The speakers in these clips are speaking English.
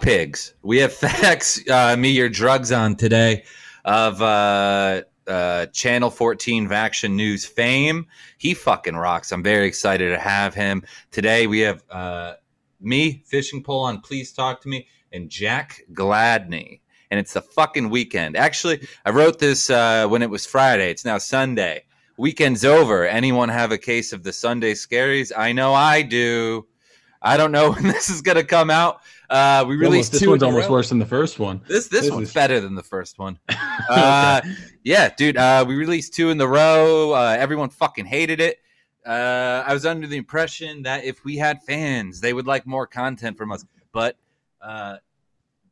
Pigs. We have facts, uh, me your drugs on today of uh, uh, Channel 14 Vaction News fame. He fucking rocks. I'm very excited to have him today. We have uh, me, fishing pole on Please Talk to Me, and Jack Gladney. And it's the fucking weekend. Actually, I wrote this uh, when it was Friday. It's now Sunday. Weekend's over. Anyone have a case of the Sunday scaries? I know I do. I don't know when this is going to come out. Uh, we released this two. one's almost row. worse than the first one. This this, This one's is- better than the first one. Uh, yeah, dude. Uh, we released two in the row. Uh, everyone fucking hated it. Uh, I was under the impression that if we had fans, they would like more content from us. But uh,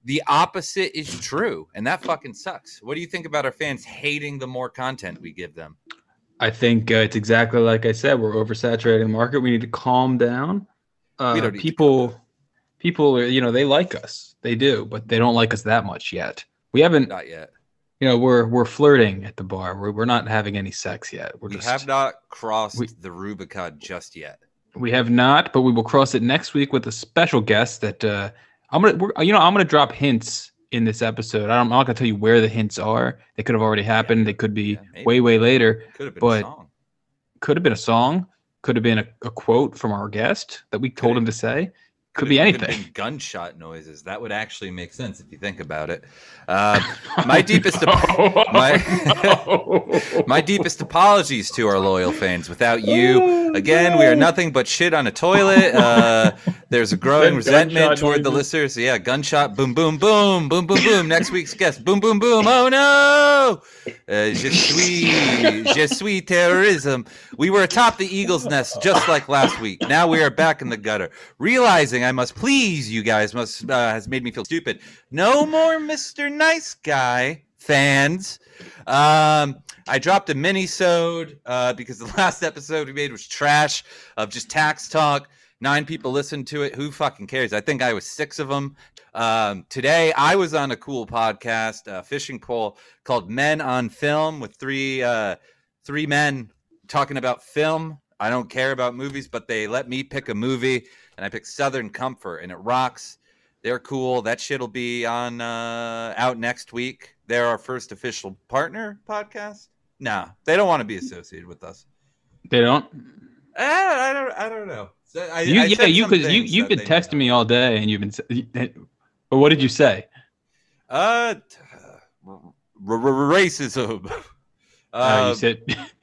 the opposite is true, and that fucking sucks. What do you think about our fans hating the more content we give them? I think uh, it's exactly like I said. We're oversaturating the market. We need to calm down. Uh, We don't need to people, people, are, you know, they like us. They do, but they don't like us that much yet. We haven't, Not yet. you know, we're we're flirting at the bar. We're, we're not having any sex yet. We're We just have not crossed we- the Rubicon just yet. We have not, but we will cross it next week with a special guest that uh, I'm gonna, we're, you know, I'm gonna drop hints in this episode. I don't, I'm not gonna tell you where the hints are. They could have already happened. They could be Yeah, way, way later. Could have been but- a song. Could have been a song. Could have been a, a quote from our guest that we told him to say. Could be anything. gunshot noises. That would actually make sense if you think about it. Uh, my deepest ap- my- my deepest apologies to our loyal fans. Without you, again, we are nothing but shit on a toilet. Uh, there's a growing resentment toward the noises. listeners. Yeah, gunshot, boom, boom, boom, boom, boom, boom. Next week's guest, boom, boom, boom. Oh no, uh, je suis, je suis terrorism. We were atop the eagle's nest just like last week. Now we are back in the gutter. Realizing I must please you guys must uh, has made me feel stupid. No more Mr. Nice Guy fans. Um, I dropped a mini-sode uh, because the last episode we made was trash of just tax talk. Nine people listened to it. Who fucking cares? I think I was six of them. Um, today I was on a cool podcast, uh, fishing pole called Men on Film with three uh, three men talking about film. I don't care about movies, but they let me pick a movie, and I picked Southern Comfort, and it rocks. They're cool. That shit'll be on uh, out next week. They're our first official partner podcast. No, they don't want to be associated with us. They don't. I, I don't. I don't know. So I, You, I yeah, you could. You you've been texting me all day, and you've been. But what did you say? Uh, racism. Uh, Uh, you said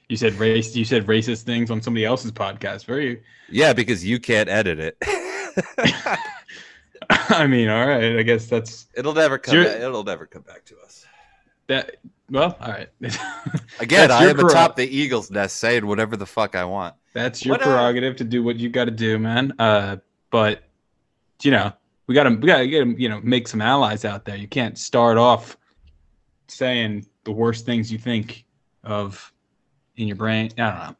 you said race. You said racist things on somebody else's podcast. Very. yeah, because you can't edit it. I mean, all right. I guess that's it'll never come. Back, it'll never come back to us. that. Well, all right. Again, I am atop the eagle's nest, saying whatever the fuck I want. That's your What, prerogative to do what you got to do, man. Uh, but you know, we got to we got to get you know make some allies out there. You can't start off saying the worst things you think of in your brain. I don't know.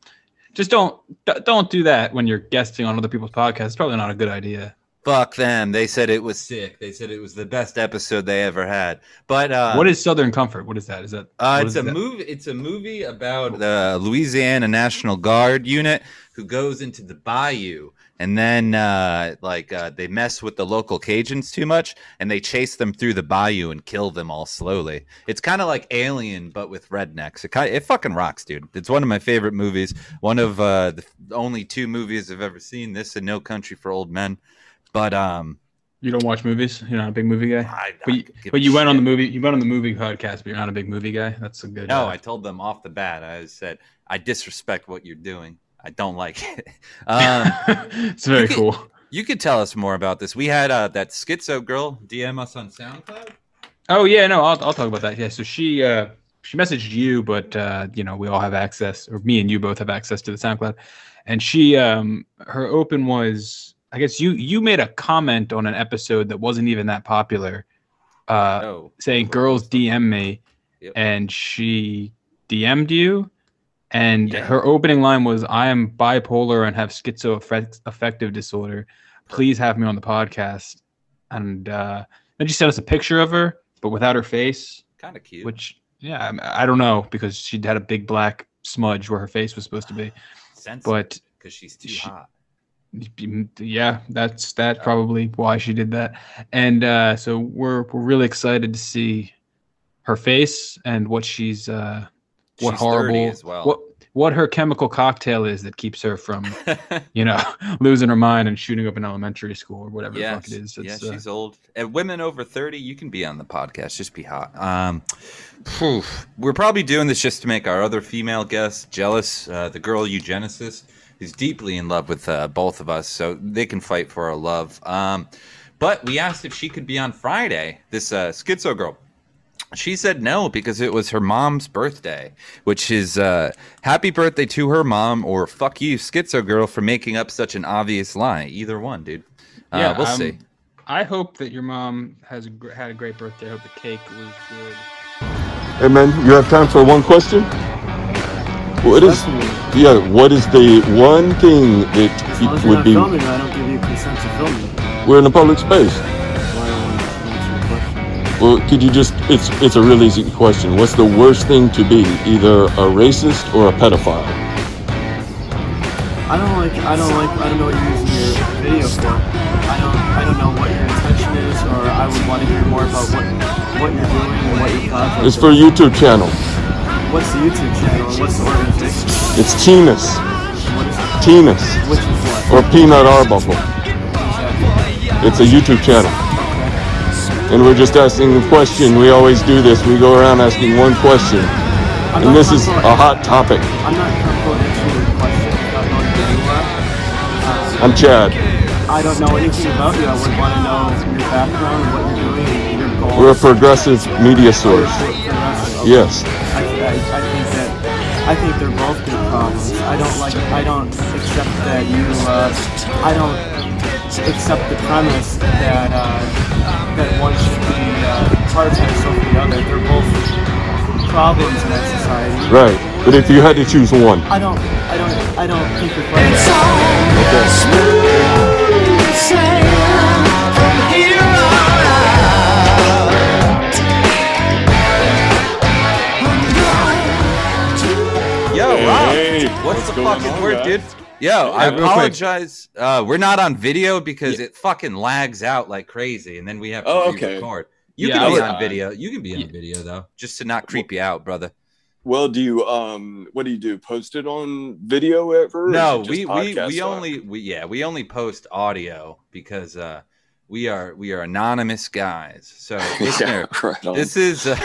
Just don't don't do that when you're guesting on other people's podcasts. It's probably not a good idea. Fuck them. They said it was sick. They said it was the best episode they ever had. But uh, what is Southern Comfort? What is that? Is that Uh, it's is a that? movie. It's a movie about the Louisiana National Guard unit who goes into the bayou, and then uh, like uh, they mess with the local Cajuns too much, and they chase them through the bayou and kill them all slowly. It's kind of like Alien, but with rednecks. It kind it fucking rocks, dude. It's one of my favorite movies. One of uh, the only two movies I've ever seen. This and No Country for Old Men. But um, You don't watch movies. You're not a big movie guy. I, But you, but you went on the movie. You went on the movie podcast, but you're not a big movie guy. That's a good. No, uh, I told them off the bat. I said I disrespect what you're doing. I don't like it. Um, it's very you could- cool. you could tell us more about this. We had uh, that schizo girl DM us on SoundCloud. Oh yeah, no, I'll, I'll talk about that. Yeah, so she uh, she messaged you, but uh, you know we all have access, or me and you both have access to the SoundCloud, and she um, her open was I guess you you made a comment on an episode that wasn't even that popular, uh, oh, saying girls DM me, Yep. and she DM'd you, and Yeah. her opening line was I am bipolar and have schizoaffective disorder. Please have me on the podcast, and uh, then she sent us a picture of her, but without her face kind of cute. which yeah I, I don't know because she had a big black smudge where her face was supposed to be Sensitive, but because she's too she- hot. Yeah, that's that probably why she did that. And uh, so we're we're really excited to see her face and what she's uh, what She's horrible as well. what what her chemical cocktail is that keeps her from you know losing her mind and shooting up an elementary school or whatever the fuck it is. yeah, It's, uh, she's old. And women over 30, you can be on the podcast. Just be hot. Um, we're probably doing this just to make our other female guests jealous. Uh, the girl eugenicist is deeply in love with uh, both of us, so they can fight for our love. Um, but we asked if she could be on Friday, this uh, schizo girl. She said no because it was her mom's birthday, which is uh, happy birthday to her mom or fuck you, schizo girl, for making up such an obvious lie. Either one, dude. Uh, Yeah, we'll um, see. I hope that your mom has a, gr- had a great birthday. I hope the cake was good. Hey man, you have time for one question? What is yeah? What is the one thing that As long as it you're would be? filming, I don't give you consent to film. We're in a public space. Well, could you just? It's it's a really easy question. What's the worst thing to be? Either a racist or a pedophile? I don't like. I don't like. I don't know what you're using your video for. I don't. I don't know what your intention is, or I would want to hear more about what what you're doing and what your project. It's for a YouTube channel. What's the YouTube channel and what's the organization? It's Tennis. What is it? Tennis Which is what? or Peanut Arbuckle. Exactly. It's a YouTube channel. And we're just asking a question. We always do this. We go around asking one question. I'm And this is a hot topic. I'm not comfortable answering your question without knowing who you are. I'm Chad. I don't know anything about you. I would want to know your background, what you're doing, and your goals. We're a progressive media source. Okay. Yes. I, I, I think that I think they're both good problems. I don't like. I don't accept that you. Uh, I don't accept the premise that uh, that one should be uh, prioritized over the other. They're both problems in our society. Right. But if you had to choose one, I don't. I don't. I don't think you're right. okay. Yo, Rob, Hey, what's, what's the going fucking on, word, guys? dude? Yo, I real quick. apologize. Uh, we're not on video because it fucking lags out like crazy, and then we have to Oh, okay. re-record. You Yeah, can be I- on video. You can be on video though, just to not creep you out, brother. Well, do you um what do you do? Post it on video ever? or No, we we we stuff? only we yeah we only post audio because uh we are we are anonymous guys. So listener, yeah, right. This is uh,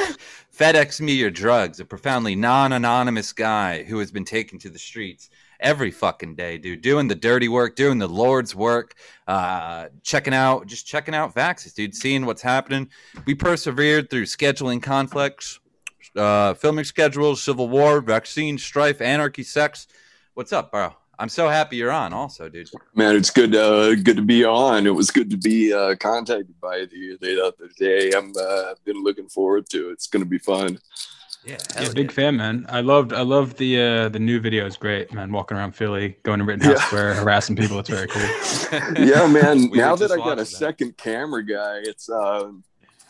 FedEx Me Your Drugs, a profoundly non anonymous guy who has been taken to the streets every fucking day, dude, doing the dirty work, doing the Lord's work, uh, checking out, just checking out vaxes, dude, seeing what's happening. We persevered through scheduling conflicts, uh, filming schedules, civil war, vaccine, strife, anarchy, sex. What's up, bro? I'm so happy you're on, also, dude. Man, it's good uh good to be on. It was good to be uh contacted by you the other day. I'm uh been looking forward to it. It's gonna be fun. Yeah, Yeah, hell big yeah. fan, man. I loved I loved the uh the new video is great, man. Walking around Philly, going to Rittenhouse Yeah. Square, harassing people. It's very cool. yeah, man. Now that I got a that. second camera guy, it's um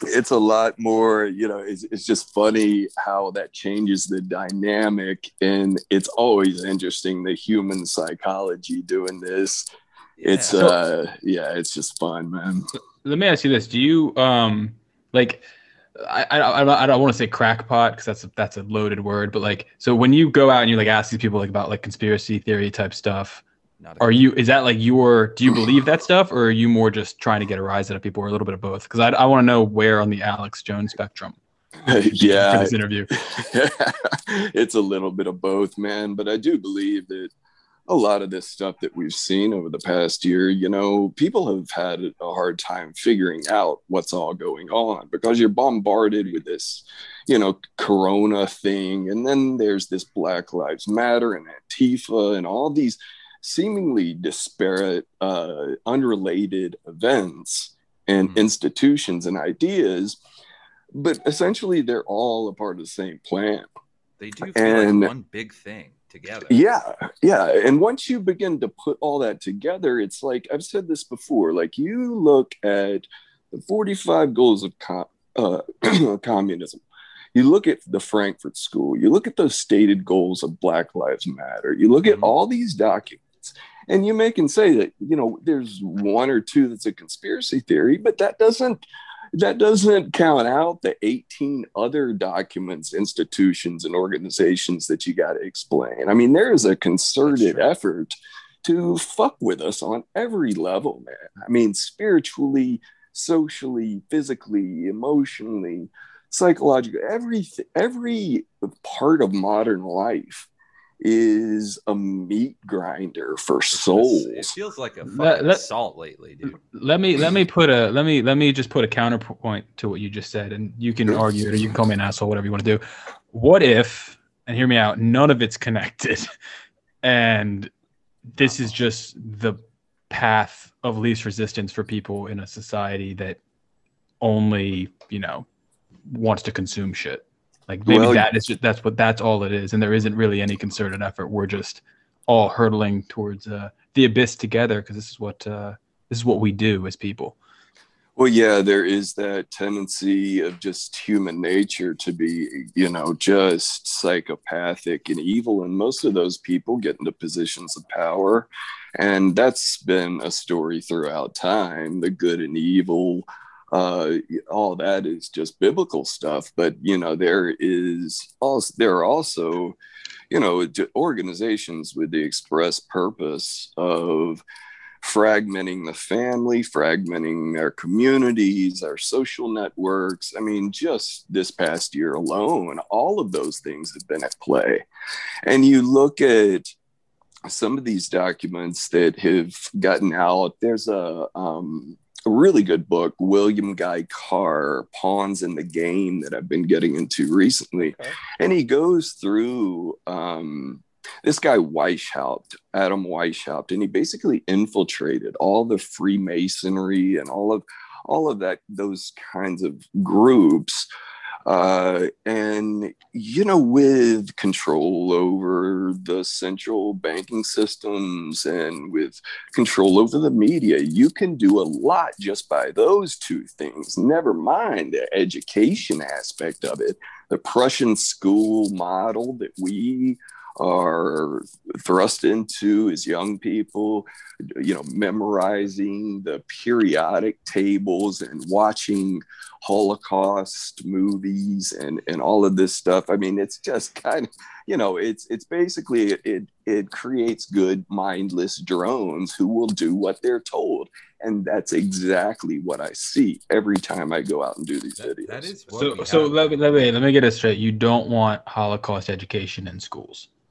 it's a lot more, you know, it's, it's just funny how that changes the dynamic and it's always interesting the human psychology doing this. It's uh yeah, it's just fun, man. Let me ask you this: Do you um like? I I, I don't, want to say crackpot because that's a, that's a loaded word, but like, so when you go out and you like ask these people like about like conspiracy theory type stuff, are you is that like your do you believe that stuff or are you more just trying to get a rise out of people or a little bit of both? Because I I want to know where on the Alex Jones spectrum yeah, this interview. it's a little bit of both, man. But I do believe that a lot of this stuff that we've seen over the past year, you know, people have had a hard time figuring out what's all going on because you're bombarded with this, you know, Corona thing. And then there's this Black Lives Matter and Antifa and all these seemingly disparate, uh, unrelated events and Mhm. institutions and ideas. But essentially, they're all a part of the same plan. They do feel And- like one big thing together. Yeah, yeah. And once you begin to put all that together, it's like I've said this before. Like you look at the 45 goals of co- uh, communism. You look at the Frankfurt School. You look at those stated goals of Black Lives Matter. You look at Mhm. all these documents, and you may can say that you know there's one or two that's a conspiracy theory but that doesn't that doesn't count out the 18 other documents institutions and organizations that you got to explain. I mean there is a concerted effort to fuck with us on every level man. I mean spiritually socially physically emotionally psychologically every every part of modern life is a meat grinder for souls. It feels like a fucking Let- let- assault lately, dude. Let me let me put a let me let me just put a counterpoint to what you just said, and you can argue it or you can call me an asshole, whatever you want to do. What if, and hear me out, none of it's connected, and this is just the path of least resistance for people in a society that only you know wants to consume shit. Like maybe Well, that is just that's what that's all it is, and there isn't really any concerted effort. We're just all hurtling towards uh, the abyss together because this is what uh, this is what we do as people. Well, yeah, there is that tendency of just human nature to be, you know, just psychopathic and evil. And most of those people get into positions of power. And that's been a story throughout time the good and evil. Uh, all that is just biblical stuff. But, you know, there is also, there are also, you know, organizations with the express purpose of fragmenting the family, fragmenting our communities, our social networks. I mean, just this past year alone, all of those things have been at play. And you look at some of these documents that have gotten out, there's a, um, a really good book, William Guy Carr, Pawns in the Game, that I've been getting into recently. Okay. And he goes through um, this guy Weishaupt, Adam Weishaupt, and he basically infiltrated all the Freemasonry and all of all of that those kinds of groups. Uh, and you know, with control over the central banking systems and with control over the media, you can do a lot just by those two things. Never mind the education aspect of it, the Prussian school model that we are thrust into as young people, you know, memorizing the periodic tables and watching Holocaust movies and, and all of this stuff. I mean, it's just kind of, you know, it's it's basically it it creates good mindless drones who will do what they're told. And that's exactly what I see every time I go out and do these That, videos. that is So so have. let me, let me let me get it straight. You don't want Holocaust education in schools.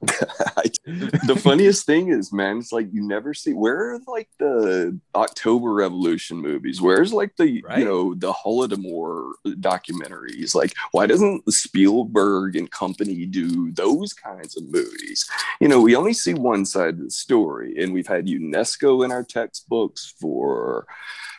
the funniest thing is, man, it's like you never see where are like the October Revolution movies? Where's like the Right. you know the Holodomor documentaries? Like, why doesn't Spielberg and company do those kinds of movies? You know, we only see one side of the story, and we've had UNESCO in our textbooks for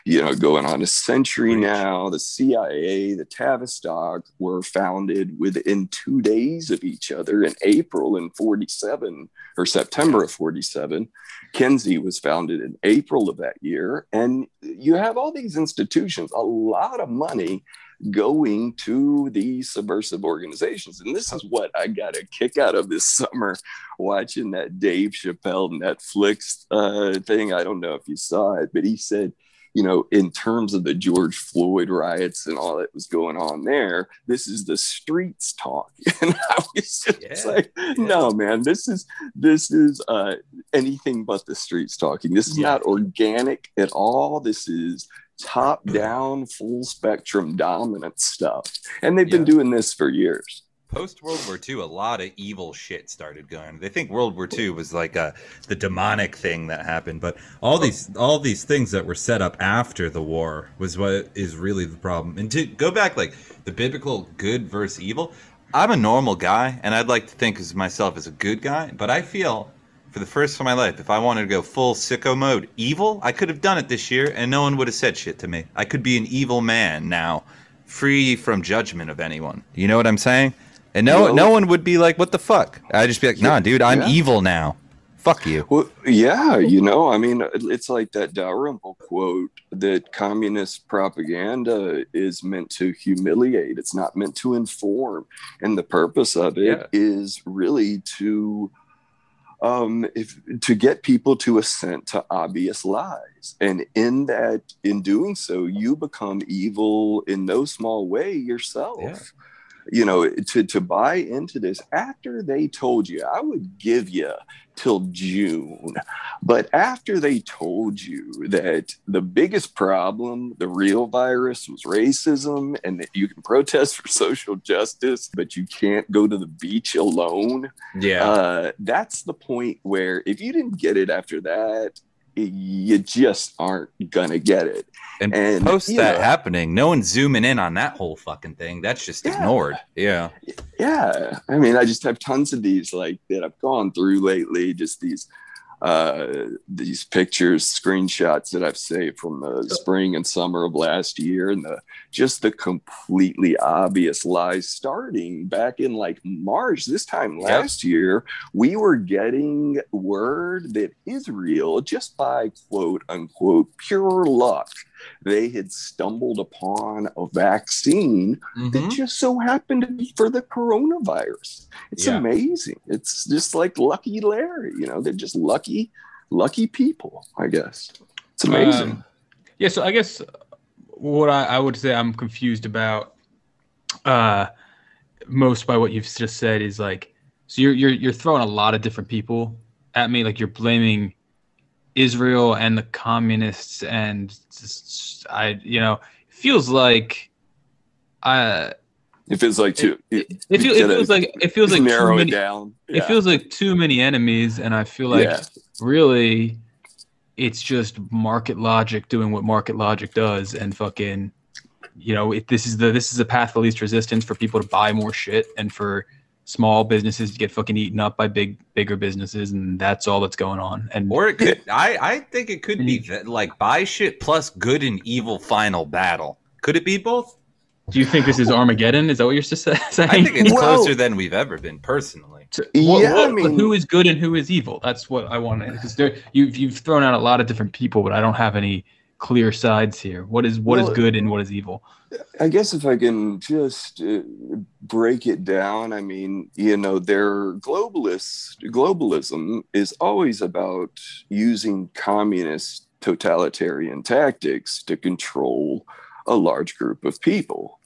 you know going on a century now. The CIA, the Tavistock were founded within two days of each other in April in 47 or September of 47. Kenzie was founded in April of that year. And you have all these institutions, a lot of money going to these subversive organizations. And this is what I got a kick out of this summer watching that Dave Chappelle Netflix uh, thing. I don't know if you saw it, but he said, you know, in terms of the George Floyd riots and all that was going on there, this is the streets talk. And I was just Yeah, like, no, man, this is this is uh, anything but the streets talking. This is Yeah. not organic at all. This is top down, full spectrum dominant stuff. And they've been doing this for years. Post World War II, a lot of evil shit started going. They think World War II was like a the demonic thing that happened, but all these all these things that were set up after the war was what is really the problem. And to go back, like the biblical good versus evil, I'm a normal guy, and I'd like to think of myself as a good guy, but I feel for the first time in my life, if I wanted to go full sicko mode evil, I could have done it this year, and no one would have said shit to me. I could be an evil man now, free from judgment of anyone. You know what I'm saying? And no, Well- no one would be like, "What the fuck?" I'd just be like, "Nah, dude, I'm Yeah. evil now. Fuck you." Well, yeah, you know, I mean, it's like that Dalrymple quote that communist propaganda is meant to humiliate. It's not meant to inform. And the purpose of it is Yeah. really to um, if to get people to assent to obvious lies, and in that, in doing so, you become evil in no small way yourself. Yeah. You know, to to buy into this after they told you, I would give you till June, but after they told you that the biggest problem, the real virus, was racism, and that you can protest for social justice, but you can't go to the beach alone Yeah. uh, that's the point where if you didn't get it after that, you just aren't gonna get it. and, and, post that know- happening, no one's zooming in on that whole fucking thing. That's just Yeah. ignored. Yeah. Yeah, I mean, I just have tons of these like that I've gone through lately. Just these uh these pictures screenshots that i've saved from the spring and summer of last year and the just the completely obvious lies starting back in like march this time Yep. last year we were getting word that israel just by quote unquote pure luck they had stumbled upon a vaccine Mhm. that just so happened to be for the coronavirus. It's Yeah. amazing. It's just like lucky Larry, you know, they're just lucky, lucky people, I guess. It's amazing. Um, yeah, so I guess what I, I would say I'm confused about uh most by what you've just said is like so you're you're you're throwing a lot of different people at me like you're blaming Israel and the communists and just, I you know it feels like I it feels like too. it, it, feel, it feels like it feels like narrow many, it down. it feels like too many enemies and I feel like yeah. really it's just market logic doing what market logic does and fucking you know it, this is the this is the path of least resistance for people to buy more shit and for small businesses get fucking eaten up by big bigger businesses and that's all that's going on and Or it could, I, I think it could be that, like buy shit plus good and evil final battle. Could it be both? do you think this is armageddon is that what you're just saying I think it's Well- closer than we've ever been personally. To- Yeah, I mean- who is good and who is evil that's what i want to because there you've, you've thrown out a lot of different people but i don't have any clear sides here what is what is Well- good and what is evil I guess if I can just uh, break it down, I mean, you know, their globalist globalism is always about using communist totalitarian tactics to control a large group of people.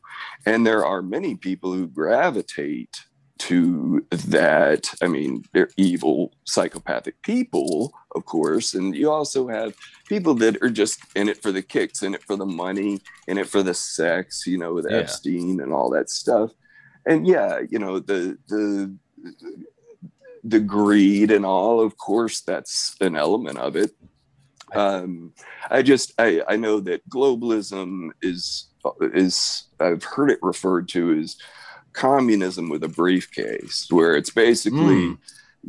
And there are many people who gravitate to that. I mean, they're evil, psychopathic people, of course. And you also have people that are just in it for the kicks, in it for the money, in it for the sex, you know, with Yeah. Epstein and all that stuff. And yeah, you know, the the the greed and all, of course, that's an element of it. Um, I just I, I know that globalism is is I've heard it referred to as communism with a briefcase, where it's basically Mm.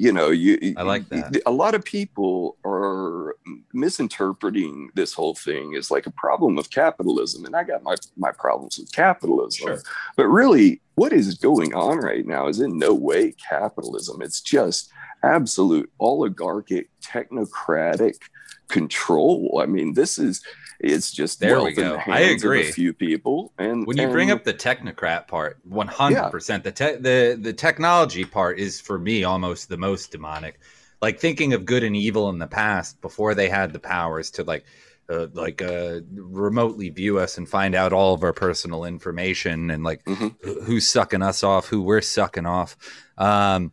you know you I like that. a lot of people are misinterpreting this whole thing as like a problem of capitalism and i got my my problems with capitalism Sure. but really what is going on right now is in no way capitalism it's just absolute oligarchic technocratic control i mean this is it's just There we go. the I agree. a few people and When you bring up the technocrat part, one hundred percent, the te- the the technology part is for me almost the most demonic. Like thinking of good and evil in the past before they had the powers to like uh, like uh, remotely view us and find out all of our personal information and like Mhm. who's sucking us off, who we're sucking off. Um,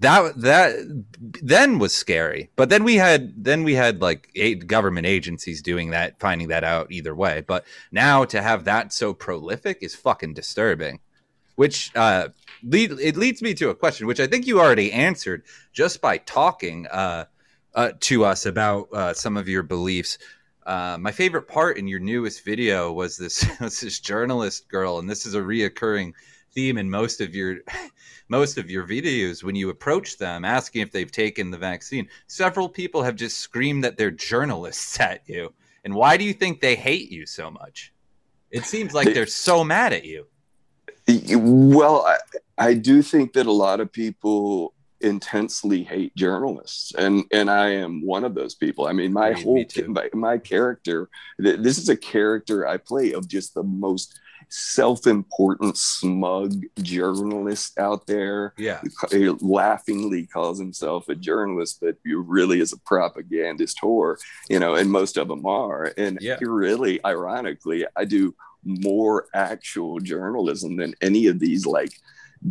that that then was scary, but then we had then we had like eight government agencies doing that, finding that out either way. But now to have that so prolific is fucking disturbing. Which uh, lead it leads me to a question, which I think you already answered just by talking uh, uh, to us about uh, some of your beliefs. Uh, my favorite part in your newest video was this was this journalist girl, and this is a reoccurring theme in most of your most of your videos when you approach them asking if they've taken the vaccine. Several people have just screamed that they're journalists at you. And why do you think they hate you so much? It seems like They- they're so mad at you. Well, I, I do think that a lot of people intensely hate journalists, and and I am one of those people. I mean, my whole my, my character. th- This is a character I play of just the most self-important, smug journalist out there Yeah. he laughingly calls himself a journalist, but he really is a propagandist whore, you know, and most of them are. And Yeah. really, ironically, I do more actual journalism than any of these like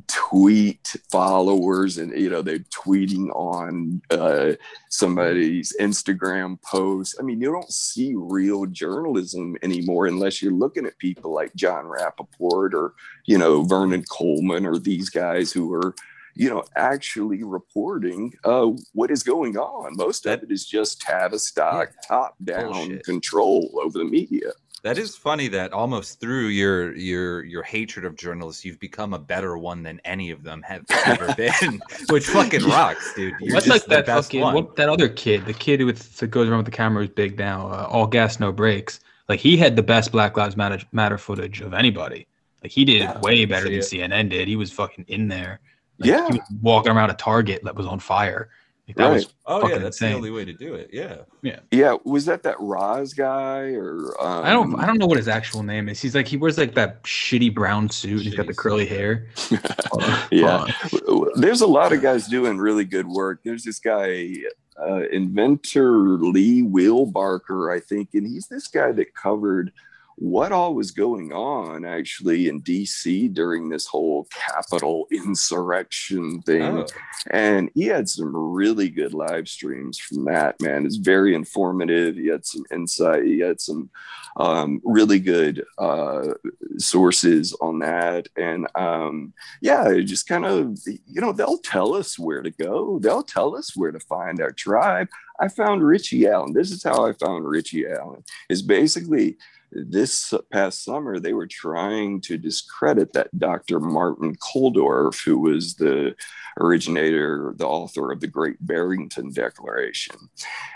tweet followers and you know they're tweeting on uh, somebody's instagram post. I mean you don't see real journalism anymore unless you're looking at people like Jon Rappoport or you know vernon coleman or these guys who are you know actually reporting uh, what is going on. Most of it is just tavistock top down Bullshit. control over the media That is funny that almost through your your your hatred of journalists, you've become a better one than any of them have ever been, which fucking rocks, dude. You're That's just like that fucking what, that other kid, the kid with that goes around with the camera who's big now, uh, all gas no brakes. Like he had the best Black Lives Matter, Matter footage of anybody. Like he did Yeah, way better than see CNN did. He was fucking in there. Like, Yeah. he was walking around a Target that was on fire. Like, that was Oh yeah, that's insane. the only way to do it. Yeah. yeah yeah. was that that Roz guy or um, I don't I don't know what his actual name is. He's like he wears like that shitty brown suit. He's got the curly suit. hair. Hold Yeah. hold there's a lot of guys doing really good work. There's this guy, uh, inventor Lee Will Barker, I think, and he's this guy that covered what all was going on actually in DC during this whole Capitol insurrection thing. Oh, And he had some really good live streams from that, man. It's very informative. He had some insight. He had some um, really good uh, sources on that. And um, yeah, it just kind of, you know, they'll tell us where to go, they'll tell us where to find our tribe. I found Richie Allen. This is how I found Richie Allen, is basically this past summer they were trying to discredit that Dr. Martin Kulldorff, who was the originator, the author of the Great Barrington Declaration,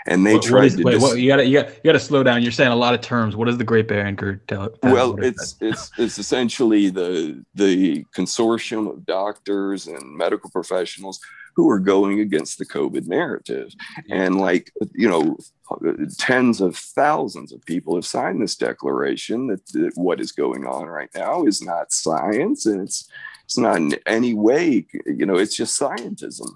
and they What- what tried is- to. wait, dis- what, you gotta you got you gotta slow down. You're saying a lot of terms. What is the Great Barrington? Uh, tell, tell well, it's it's it's essentially the the consortium of doctors and medical professionals who are going against the COVID narrative, and like you know, tens of thousands of people have signed this declaration that, that what is going on right now is not science, and it's it's not in any way you know it's just scientism.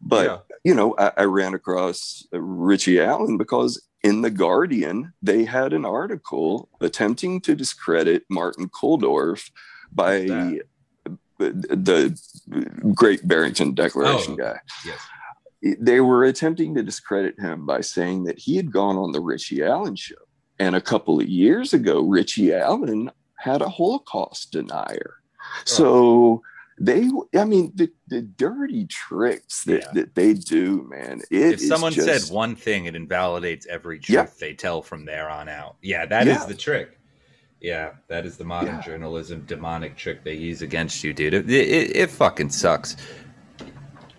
But yeah. you know, I, I ran across Richie Allen because in the Guardian they had an article attempting to discredit Martin Kulldorff by the Great Barrington Declaration Oh. guy. Yes. They were attempting to discredit him by saying that he had gone on the Richie Allen show. And a couple of years ago, Richie Allen had a Holocaust denier. Oh. So they, I mean, the, the dirty tricks that, Yeah. that they do, man. If is someone just- said one thing, it invalidates every truth Yeah. they tell from there on out. Yeah, that is Yeah. the trick. Yeah, that is the modern Yeah. journalism demonic trick they use against you, dude. It, it, it fucking sucks.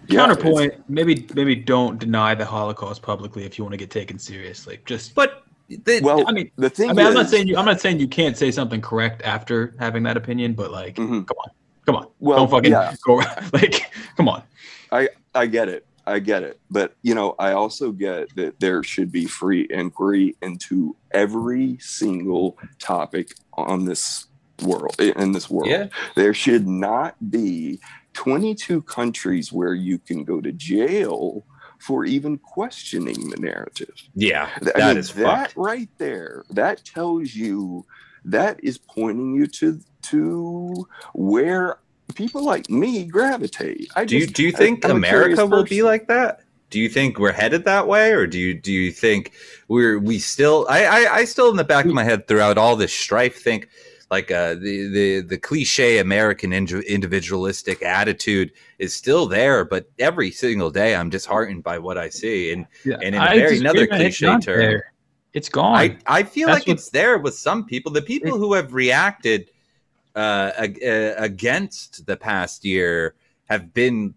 Yeah, Counterpoint: Maybe maybe don't deny the Holocaust publicly if you want to get taken seriously. Just But the, Well, I mean, the thing I mean, I'm not saying you. I'm not saying you can't say something correct after having that opinion, but like, Mhm. come on, come on, Well, don't fucking yeah. go. Like, come on. I I get it. I get it. But, you know, I also get that there should be free inquiry into every single topic on this world, in this world. yeah, There should not be 22 countries where you can go to jail for even questioning the narrative. yeah, Th- that I mean, is that fucked. right there. That tells you that is pointing you to to where people like me gravitate. I Do you do you think I'm a curious America will be like that? Do you think we're headed that way, or do you do you think we're we still? I I, I still in the back of my head throughout all this strife think like uh, the the the cliche American indi- individualistic attitude is still there, but every single day I'm disheartened by what I see, and Yeah, And in I very- another man. It's cliche term. there. It's gone. I I feel That's like what- it's there with some people. The people who have reacted uh, uh, against the past year have been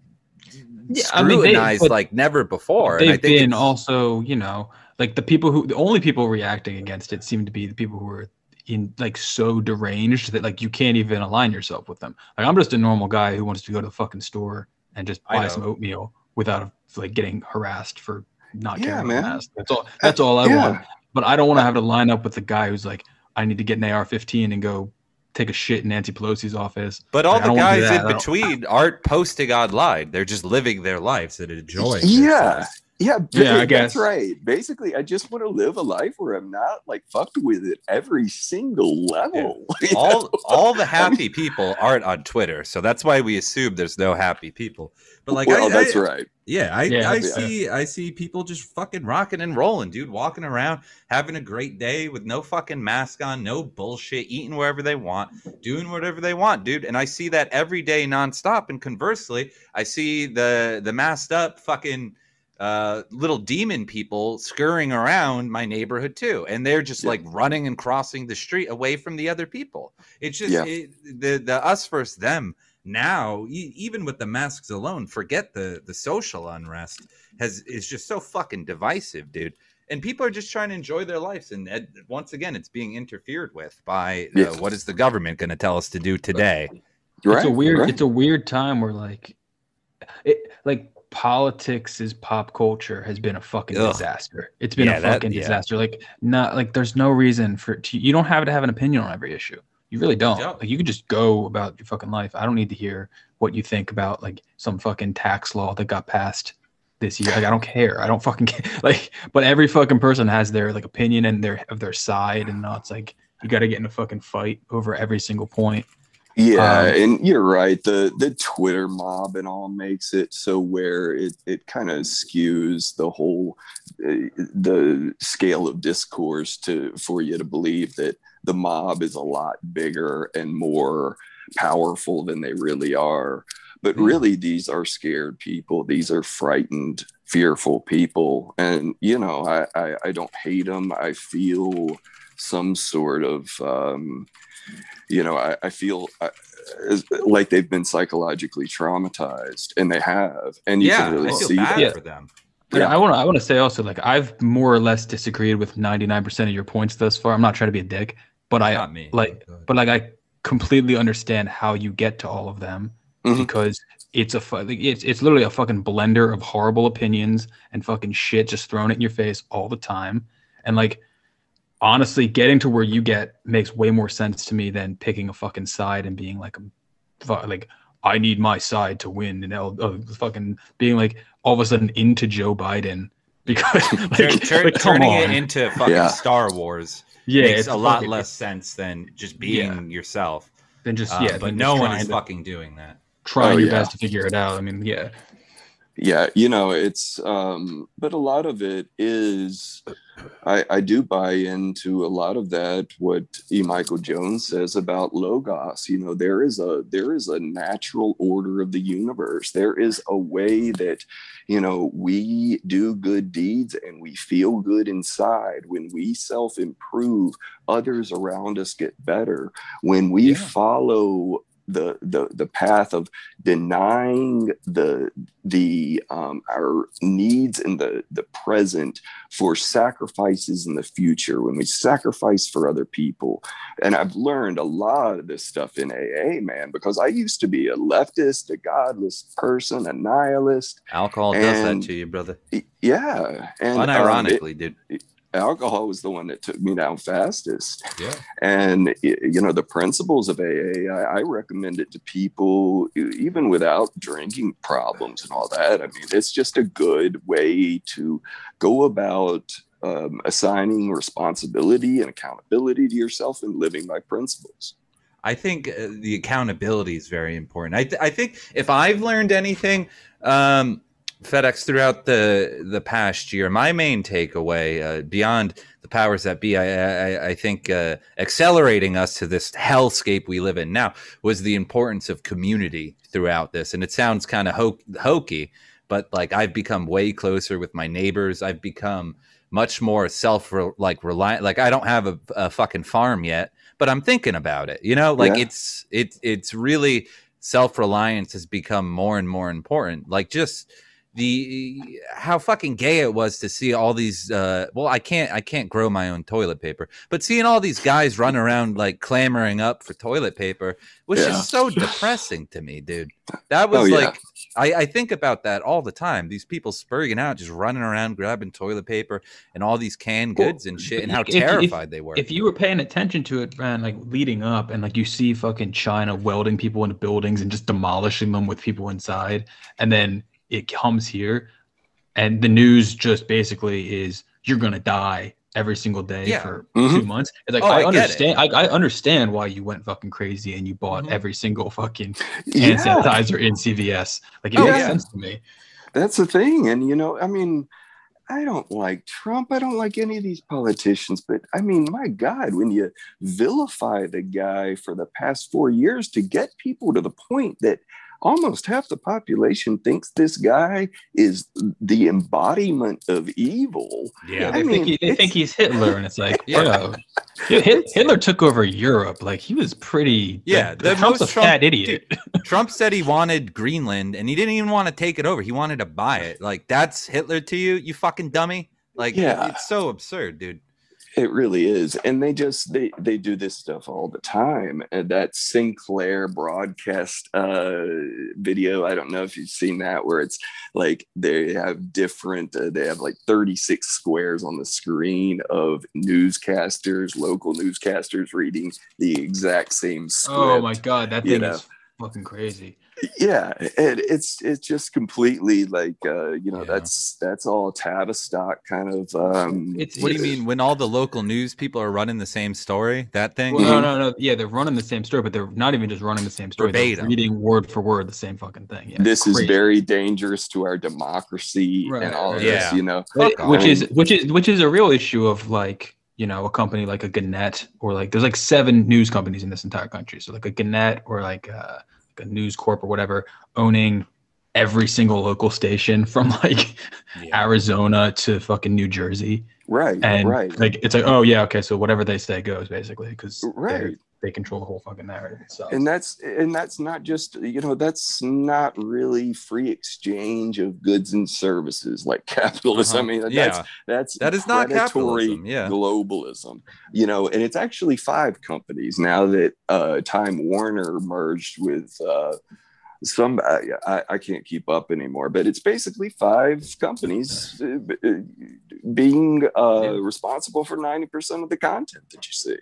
Yeah, I mean, they- scrutinized like never before. and I They've think been also, you know, like the people who the only people reacting against it seem to be the people who are in like so deranged that like you can't even align yourself with them. Like I'm just a normal guy who wants to go to the fucking store and just buy some oatmeal without like getting harassed for not Yeah, carrying man. a mask. That's all. That's all I Yeah. want. But I don't want to have to line up with the guy who's like, I need to get an AR-15 and go take a shit in Nancy Pelosi's office. But all Like, the don't wanna do guys in between aren't posting online. They're just living their lives and enjoying. Yeah. themselves. Yeah, Yeah, I ba- guess. that's right. Basically, I just want to live a life where I'm not like fucked with at every single level. You all know? all the happy people aren't on Twitter, so that's why we assume there's no happy people. But like, well, I, that's I- right. Yeah, I, Yeah, I yeah. see I see people just fucking rocking and rolling, dude, walking around, having a great day with no fucking mask on, no bullshit, eating wherever they want, doing whatever they want, dude. And I see that every day nonstop. And conversely, I see the the masked up fucking uh little demon people scurrying around my neighborhood too and they're just Yeah. like running and crossing the street away from the other people it's just Yeah. it, the the us versus them now e- even with the masks alone forget the the social unrest has is just so fucking divisive dude and people are just trying to enjoy their lives and uh, once again it's being interfered with by uh, Yeah. what is the government going to tell us to do today Right. it's a weird right. it's a weird time where like it like politics is pop culture has been a fucking Ugh. disaster. It's been Yeah, a that- fucking yeah. disaster. Like not like there's no reason for to, you don't have to have an opinion on every issue. You really don't. don't. like you can just go about your fucking life. I don't need to hear what you think about like some fucking tax law that got passed this year. Like i don't care. I don't fucking care. Like but every fucking person has their like opinion and their of their side and now it's like you got to get in a fucking fight over every single point Yeah, Um, and you're right. The the Twitter mob and all makes it so where it it kind of skews the whole uh, the scale of discourse to for you to believe that the mob is a lot bigger and more powerful than they really are. But Hmm. really, these are scared people. These are frightened, fearful people, and you know, I I, I don't hate them. I feel some sort of um, you know, I, I feel uh, as- like they've been psychologically traumatized, and they have, and you yeah can really i feel see bad that. For them Yeah. I want to I want to say also like I've more or less disagreed with 99% of your points thus far. I'm not trying to be a dick, but I not me like but like I completely understand how you get to all of them Mhm. because it's a fu- like, it's it's literally a fucking blender of horrible opinions and fucking shit just thrown in your face all the time. And like honestly, getting to where you get makes way more sense to me than picking a fucking side and being like like I need my side to win and uh, uh, fucking being like all of a sudden into Joe Biden because like, Turn- turn- like, turning on. it into fucking Yeah. Star Wars yeah, makes it's a lot fucking- less sense than just being yourself. than just Uh, yeah, but no one is to- fucking doing that. trying Oh, your yeah. best to figure it out. I mean, yeah, yeah you know it's um but a lot of it is i i do buy into a lot of that what e. Michael jones says about logos you know there is a there is a natural order of the universe. There is a way that you know we do good deeds and we feel good inside. When we self improve others around us get better. When we Yeah. follow the the the path of denying the the um, our needs in the the present for sacrifices in the future when we sacrifice for other people and i've learned a lot of this stuff in aa man because i used to be a leftist a godless person a nihilist Alcohol does that to you, brother. Yeah and um, it- Unironically, dude. Alcohol was the one that took me down fastest Yeah. and you know the principles of AA, I, I recommend it to people even without drinking problems and all that. I mean, it's just a good way to go about um, assigning responsibility and accountability to yourself and living by principles. I think uh, the accountability is very important. I, th- I think if I've learned anything, um, FedEx throughout the the past year, my main takeaway uh, beyond the powers that be, I, I, I think uh, accelerating us to this hellscape we live in now was the importance of community throughout this. And it sounds kind of ho- hokey, but like I've become way closer with my neighbors. I've become much more self like reliant. Like I don't have a, a fucking farm yet, but I'm thinking about it. You know, like Yeah. it's it's it's really self reliance has become more and more important. Like just the how fucking gay it was to see all these uh well i can't i can't grow my own toilet paper but seeing all these guys run around like clamoring up for toilet paper was Yeah. just so depressing to me dude that was Oh, yeah. like I, I think about that all the time these people spurging out just running around grabbing toilet paper and all these canned Well, goods and shit and how if- if- terrified they were If you were paying attention to it, man, like leading up, and like you see fucking China welding people into buildings and just demolishing them with people inside, and then it comes here, and the news just basically is you're gonna die every single day Yeah. for Mhm. two months. It's like Oh, I I, understand. I, I understand why you went fucking crazy and you bought Mhm. every single fucking hand Yeah, sanitizer in CVS. Like it Oh, makes yeah. sense to me. that's the thing. And, you know, I mean, I don't like Trump. I don't like any of these politicians. But I mean, my God, when you vilify the guy for the past four years to get people to the point that almost half the population thinks this guy is the embodiment of evil. yeah They I think he, they think he's Hitler, and it's like, Yeah. yeah. Hitler took over Europe. Like he was pretty. Yeah, like, the Trump's most a Trump- fat idiot. Trump said he wanted Greenland and he didn't even want to take it over. He wanted to buy it. Like that's Hitler to you, you fucking dummy. Like Yeah. it's so absurd, dude. It really is. And they just they they do this stuff all the time. And that Sinclair broadcast uh video, I don't know if you've seen that where it's like they have different uh, they have like 36 squares on the screen of newscasters, local newscasters reading the exact same script. oh my god, that you thing know. is fucking crazy. yeah and it's it's just completely like uh you know Yeah. that's that's all Tavistock kind of um It's What do you mean when all the local news people are running the same story? That thing? Well, no, no, no. Yeah, they're running the same story, but they're not even just running the same story. They're reading word for word the same fucking thing. Yeah, this is very dangerous to our democracy Right, and all this Yeah. you know Fuck But- which is which is which is a real issue of like you know a company like a Gannett or like there's like seven news companies in this entire country. So like a Gannett or like uh, like a News Corp or whatever owning every single local station from like Yeah. Arizona to fucking New Jersey, right and right. like it's like oh yeah okay so whatever they say goes basically because right they control the whole fucking narrative. So and that's and that's not just you know that's not really free exchange of goods and services like capitalism Uh-huh. i mean that's yeah. that's That is not capitalism, yeah. globalism you know and it's actually five companies now that uh time warner merged with uh some I, I- can't keep up anymore but it's basically five companies uh, uh, being uh Yeah. responsible for 90% of the content that you see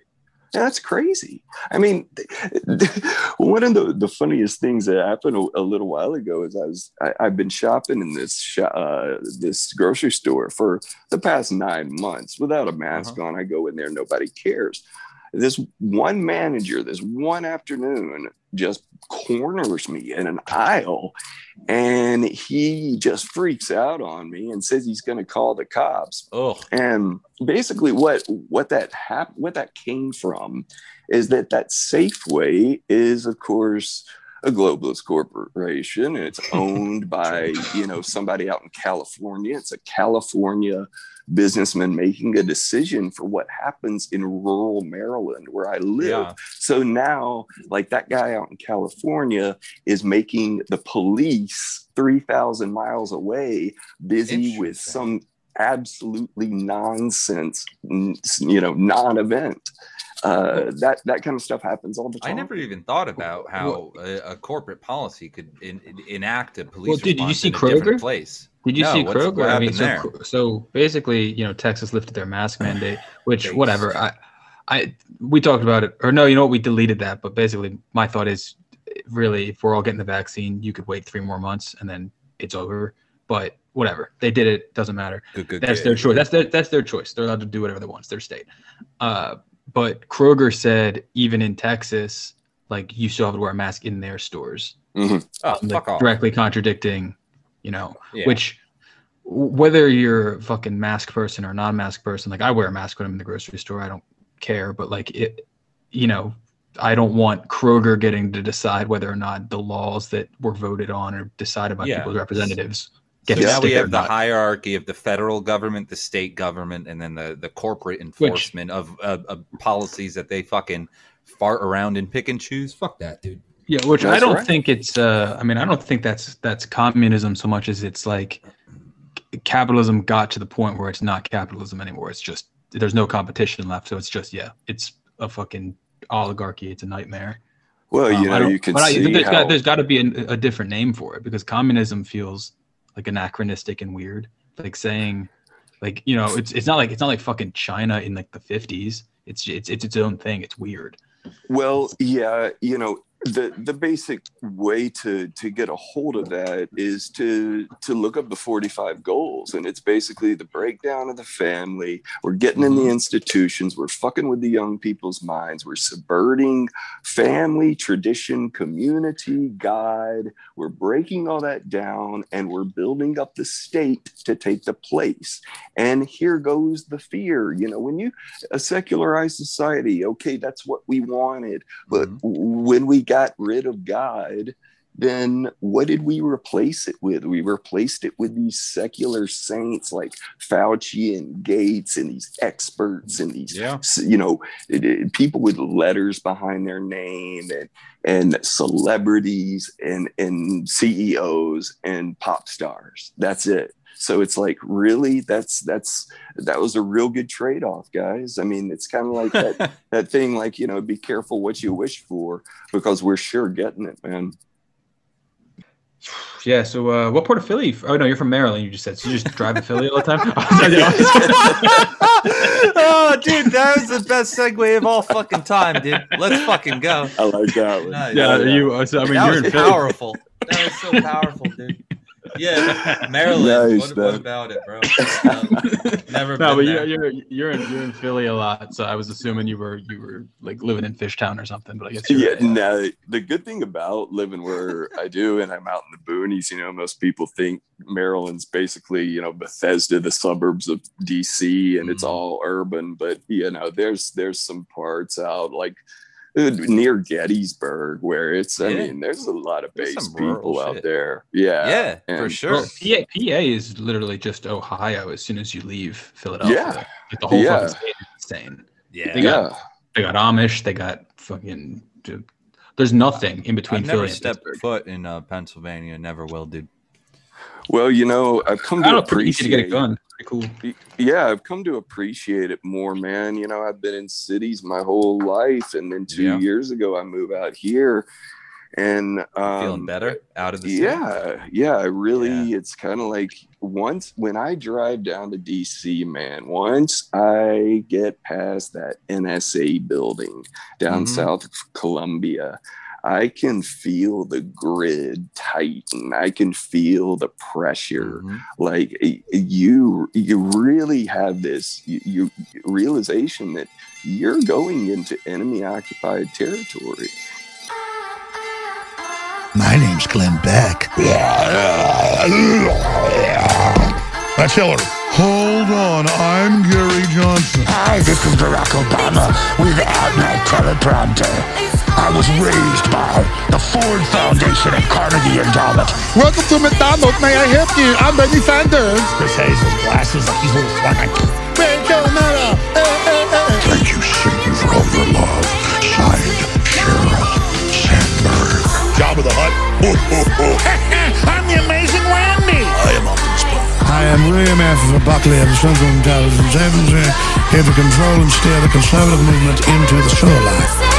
that's crazy. I mean, one of the, the funniest things that happened a, a little while ago is I was I, I've been shopping in this sho- uh, this grocery store for the past nine months without a mask on. I go in there, nobody cares. This one manager, this one afternoon, just corners me in an aisle, and he just freaks out on me and says he's going to call the cops. Oh, and basically what what that hap- what that came from is that that safeway is of course a globalist corporation. And it's owned by you know somebody out in california. It's a california businessman making a decision for what happens in rural maryland where i live yeah. so now, like that guy out in California is making the police 3,000 miles away busy with some absolutely nonsense, you know, non event. Uh, that, that kind of stuff happens all the time. I never even thought about how a, a corporate policy could in, enact a police Well, dude, did you see a different Kroger? place. Did you No, see Kroger? what I mean, so, there? So basically, you know, Texas lifted their mask mandate, which whatever. I, I, we talked about it, or no, you know what? We deleted that. But basically, my thought is, really, if we're all getting the vaccine, you could wait three more months and then it's over. But whatever, they did it. Doesn't matter. Good, good, That's good. their choice. That's their that's their choice. They're allowed to do whatever they want. It's their state. Uh, but Kroger said even in Texas, like you still have to wear a mask in their stores, Mhm. Oh, like, fuck off. directly contradicting, you know, Yeah. which whether you're a fucking mask person or non-mask person, like I wear a mask when I'm in the grocery store. I don't care, but like it, you know, I don't want Kroger getting to decide whether or not the laws that were voted on or decided by Yeah. people's representatives So get to now we have the hierarchy of the federal government, the state government, and then the, the corporate enforcement of, of, of policies that they fucking fart around and pick and choose. Fuck that, dude. Yeah, which I don't right. think it's. Uh, I mean, I don't think that's that's communism so much as it's like capitalism got to the point where it's not capitalism anymore. It's just there's no competition left, so it's just yeah, it's a fucking oligarchy. It's a nightmare. Well, Um, you I know, you can but I- see there's how, got there's got to be an, a different name for it because communism feels like anachronistic and weird. Like saying, like you know, it's it's not like it's not like fucking China in like the 50s. It's it's it's its own thing. It's weird. Well, yeah, you know, the the basic way to to get a hold of that is to to look up the 45 goals and it's basically the breakdown of the family. We're getting in the institutions. We're fucking with the young people's minds. We're subverting family tradition community god. We're breaking all that down and we're building up the state to take the place. And here goes the fear. You know when you a secularized society okay that's what we wanted but Mhm. when we got rid of God, then what did we replace it with? We replaced it with these secular saints like Fauci and Gates and these experts and these, Yeah. you know, it- it- people with letters behind their name and and celebrities and and CEOs and pop stars. That's it. So it's like really that's that's that was a real good trade-off, guys. I mean, it's kind of like that that thing like you know be careful what you wish for because we're sure getting it man Yeah. So, uh, what part of Philly? Oh no, you're from Maryland. You just said. So you just drive to Philly all the time. oh, dude, that was the best segue of all fucking time, dude. Let's fucking go. i like that one Nice. yeah. You. So, I mean, that you're was in Philly. powerful. That was so powerful, dude. Yeah, Maryland. Nice, what, what about it, bro? Uh, never No, but been you're, there. you're you're in you're in Philly a lot, so I was assuming you were you were like living in Fishtown or something. But I guess you're yeah right. no the good thing about living where i do and i'm out in the boonies you know most people think maryland's basically you know bethesda the suburbs of dc and it's Mhm. all urban but you know there's there's some parts out like near gettysburg where it's i mean there's a lot of There's base some rural people out shit. there yeah yeah, for sure. Well, PA, PA is literally just Ohio as soon as you leave Philadelphia. Yeah. Like, the whole Yeah. fucking state is insane. yeah, They got- yeah They got Amish. They got fucking. dude, There's nothing in between I've Philly never and stepped Pittsburgh. foot in uh, Pennsylvania. Never will, dude. Well you know i've come to know. Pretty to appreciate get a gun. Pretty cool. yeah i've come to appreciate it more man you know i've been in cities my whole life and then two Yeah. years ago i moved out here and um Feeling better out of the city? yeah yeah i really Yeah. it's kind of like once when i drive down to dc man once i get past that nsa building down Mhm. south of columbia i can feel the grid tighten i can feel the pressure Mhm. like you you really have this you, you realization that you're going into enemy occupied territory My name's Glenn Beck. That's Hillary. Hold on, I'm Gary Johnson. Hi, this is Barack Obama without my teleprompter. I was raised by the Ford Foundation and Carnegie Endowment. Welcome to McDonald's. May I help you? I'm Bernie Sanders. Chris Hayes' glasses like he's a little swag. Thank you, Satan, for all your love. Signed, Sheryl Sandberg. Job of the Hut. I'm the amazing Randi. I am Optimus I am William F. Buckley of the Central Intelligence Agency, here to control and steer the conservative movement into the shoreline.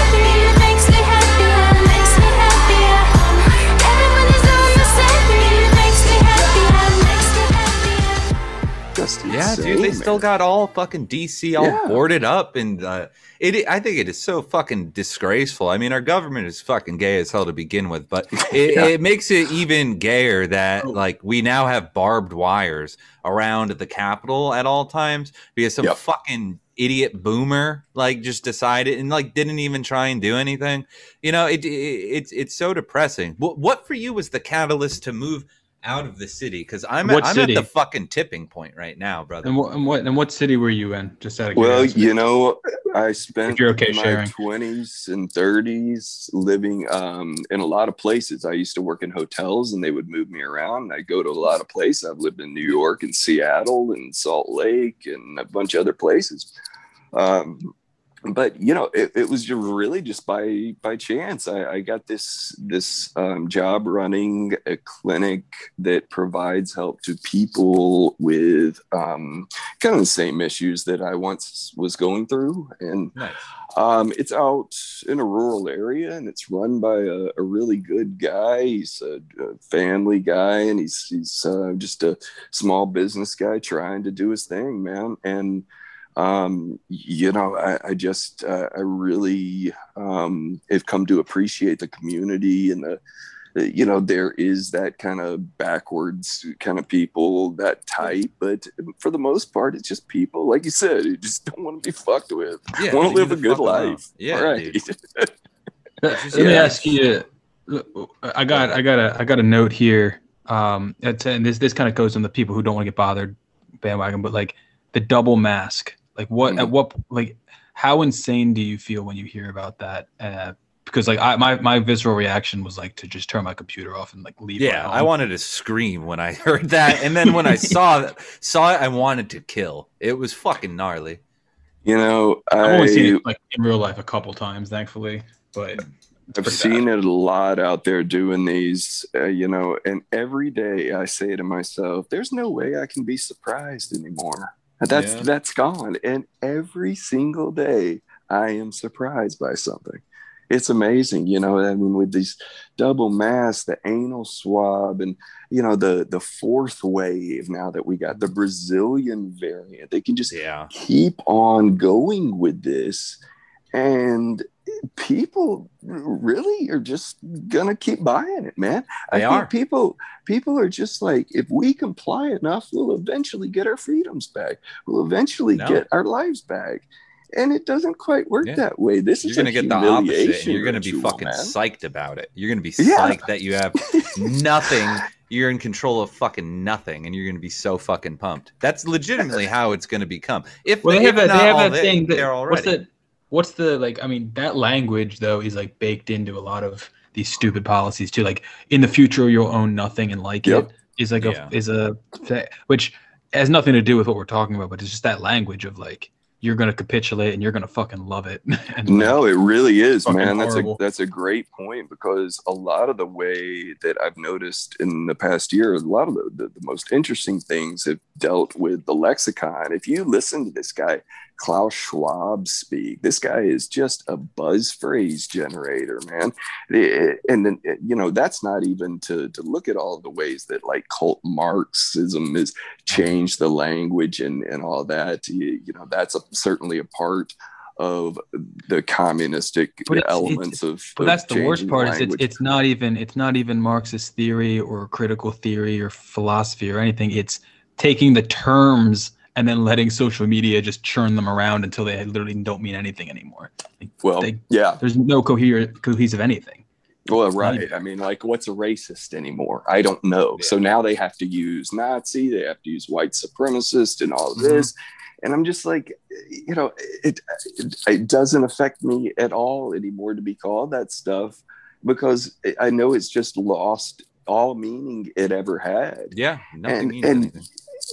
Yeah, dude, they man. still got all fucking DC all Yeah. boarded up, and uh, it. I think it is so fucking disgraceful. I mean, our government is fucking gay as hell to begin with, but it, Yeah. it makes it even gayer that like we now have barbed wires around the Capitol at all times because some Yep. fucking idiot boomer like just decided and like didn't even try and do anything. You know, it, it it's it's so depressing. What what for you was the catalyst to move? Out of the city because I'm at, What I'm city? at the fucking tipping point right now, brother. And what and what and what city were you in? Just out of Well, curiosity. you know, I spent If you're okay my 20s and 30s living um, in a lot of places. I used to work in hotels and they would move me around. I go to a lot of places. I've lived in New York and Seattle and Salt Lake and a bunch of other places. Um, but you know it, it was just really just by by chance. I, I got this this um, job running a clinic that provides help to people with um, kind of the same issues that i once was going through. And Nice. um, it's out in a rural area and it's run by a, a really good guy. He's a, a family guy and he's he's uh, just a small business guy trying to do his thing man. And um, you know, I, I just, uh, I really um, have come to appreciate the community and the, the- you know, there is that kind of backwards kind of people, that type, but for the most part, it's just people, like you said, who just don't want to be fucked with. Yeah, want to live a good fuck alone. life. Yeah, right. dude. Let me yeah. ask you. I got I got a I got a note here. Um, and this this kind of goes on the people who don't want to get bothered bandwagon, but like the double mask. Like what at Mhm. what like how insane do you feel when you hear about that? Uh, because like I my my visceral reaction was like to just turn my computer off and like leave. Yeah, I wanted to scream when I heard that, and then when I saw it, saw it, I wanted to kill. It was fucking gnarly. You know, I've I, only seen it like in real life a couple times, thankfully. But I've seen bad. it a lot out there doing these, uh, you know, and every day I say to myself, "There's no way I can be surprised anymore. That's Yeah. that's gone." And every single day, I am surprised by something. It's amazing, you know. I mean, with these double masks, the anal swab, and you know the the fourth wave now that we got the Brazilian variant. They can just Yeah, keep on going with this and people really are just gonna keep buying it man i They think are. people people are just like if we comply enough we'll eventually get our freedoms back we'll eventually No. get our lives back and it doesn't quite work Yeah. that way this you're is gonna get the opposite. And you're gonna be fucking man. psyched about it. You're gonna be Yeah. psyched that you have nothing. You're in control of fucking nothing, and you're gonna be so fucking pumped. That's legitimately how it's gonna become. If Well, they if have a, they have all that they- thing that they're what's already. The what's the like? I mean, that language though is like baked into a lot of these stupid policies too. Like in the future, you'll own nothing and like Yep. it is like Yeah. a is a which has nothing to do with what we're talking about, but it's just that language of like you're gonna capitulate and you're gonna fucking love it. and like, No, it really is, man. That's a that's a great point because a lot of the way that I've noticed in the past year, a lot of the, the, the most interesting things have dealt with the lexicon. If you listen to this guy, Klaus Schwab speak, this guy is just a buzz phrase generator, man. Eh, And then eh, you know that's not even to to look at all the ways that like cult Marxism has changed the language and and all that. You, you know that's a, certainly a part of the communistic But it's- elements of. But of that's the worst part is it's, it's not even it's not even Marxist theory or critical theory or philosophy or anything. It's taking the terms and then letting social media just churn them around until they literally don't mean anything anymore. Like, well, they- yeah. there's no coherent cohesive anything. Well, not right. even- I mean, like, what's a racist anymore? I don't know. So now they have to use Nazi, they have to use white supremacist, and all of Mhm. this. And I'm just like, you know, it, it it doesn't affect me at all anymore to be called that stuff because I know it's just lost all meaning it ever had. yeah, nothing and- means and- anything.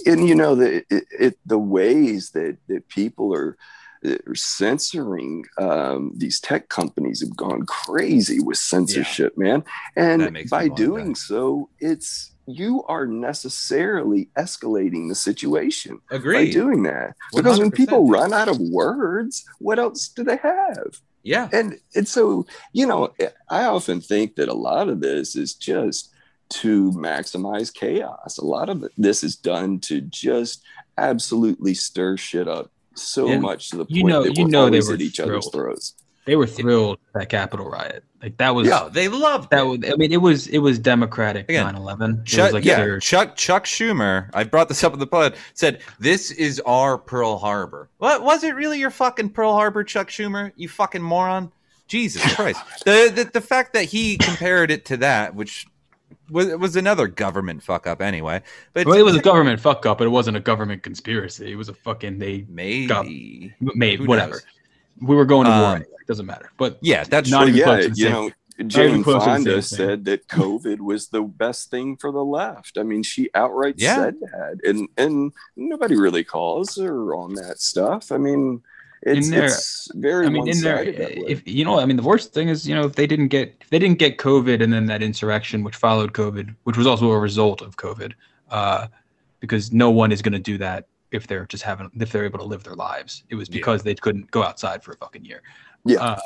And you know the it, it the ways that that people are, are censoring um, these tech companies have gone crazy with censorship, man. And by doing so, it's you are necessarily escalating the situation by doing that. Because when 100%, people run out of words, what else do they have? Yeah, and and so you know i often think that a lot of this is just to maximize chaos a lot of this is done to just absolutely stir shit up so Yeah. much to the point You know- that you we're know they were at each other's thrilled. throats They were thrilled with that Capitol riot. Like that was yeah, they loved that it. was I mean it was it was democratic Again, 9/11. It Chuck, was like yeah, their- Chuck Chuck Schumer. I brought this up in the pod. Said this is our Pearl Harbor. What was it really? Your fucking Pearl Harbor, Chuck Schumer? You fucking moron! Jesus Christ! the, the the fact that he compared it to that, which was was another government fuck up anyway. But well, it was a government fuck up, but it wasn't a government conspiracy. It was a fucking they maybe. made Who whatever. knows? We were going to war Um, anyway. It doesn't matter. But Yeah, that's Not well, even yeah close to the you same- know Jane close to the Fonda said that COVID was the best thing for the left. I mean, she outright Yeah. said that, and and nobody really calls her on that stuff. I mean, It's, In there- it's very I mean, in there, one-sided that way. if you know, I mean, the worst thing is, you know, if they didn't get, if they didn't get COVID and then that insurrection, which followed COVID, which was also a result of COVID, uh, because no one is going to do that if they're just having, if they're able to live their lives. It was Yeah. because they couldn't go outside for a fucking year. Yeah. Uh,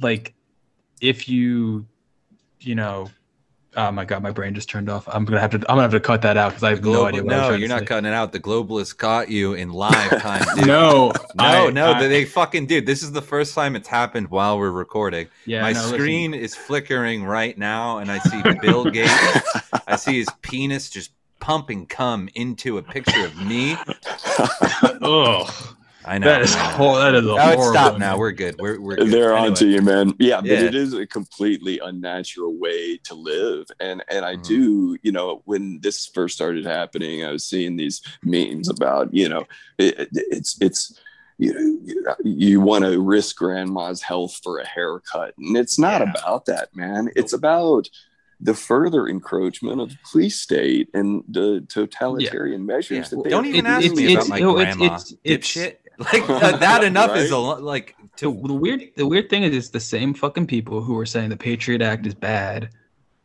like, if you, you know, oh my god, my brain just turned off. I'm gonna have to, I'm gonna have to cut that out because I have The no idea. What I was no, you're not say. cutting it out. The globalists caught you in live time. Dude. No, No, I- no, I- they fucking did. This is the first time it's happened while we're recording. yeah, My no, listen. screen is flickering right now, and I see Bill Gates. I see his penis just pumping cum into a picture of me. Ugh. I know. That is I know. hor- that is a Oh, horrible stopped now. We're good. We're we're good. They're Anyway, on to you, man. Yeah, but it is a completely unnatural way to live. And and I Mhm. do, you know, when this first started happening, I was seeing these memes about, you know, it, it's it's you know, you want to risk grandma's health for a haircut, and it's not Yeah. about that, man. It's about the further encroachment of the police state and the totalitarian measures Yeah. that they Don't are even It- ask it's- me about it's- my you know, it's- grandma. it's- it's- Dipshit. Like uh, that enough is a lot. Like to the weird the weird thing is it's the same fucking people who are saying the Patriot Act is bad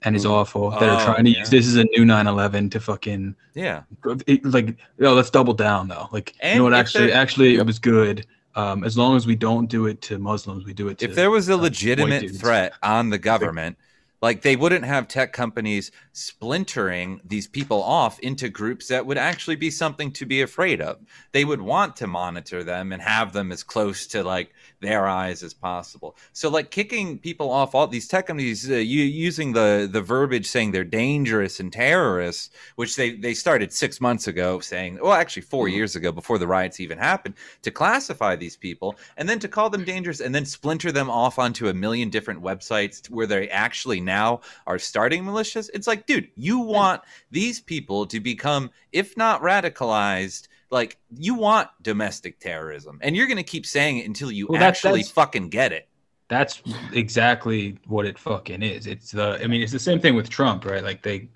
and is awful that Oh, are trying to yeah. use this as a new 9/11 to fucking yeah. it, like yo let's double down though like And you know what actually there- actually it was good um as long as we don't do it to Muslims we do it to if there was a legitimate dudes. threat on the government like they wouldn't have tech companies splintering these people off into groups that would actually be something to be afraid of. They would want to monitor them and have them as close to like their eyes as possible. So like kicking people off all these tech companies uh, you, using the the verbiage saying they're dangerous and terrorists which they they started six months ago saying well actually 4 Mhm. years ago before the riots even happened to classify these people and then to call them dangerous and then splinter them off onto a million different websites where they actually now are starting militias it's like dude you want these people to become if not radicalized like you want domestic terrorism and you're going to keep saying it until you Well, that's- actually fucking get it That's exactly what it fucking is. It's the I mean it's the same thing with Trump, right? Like they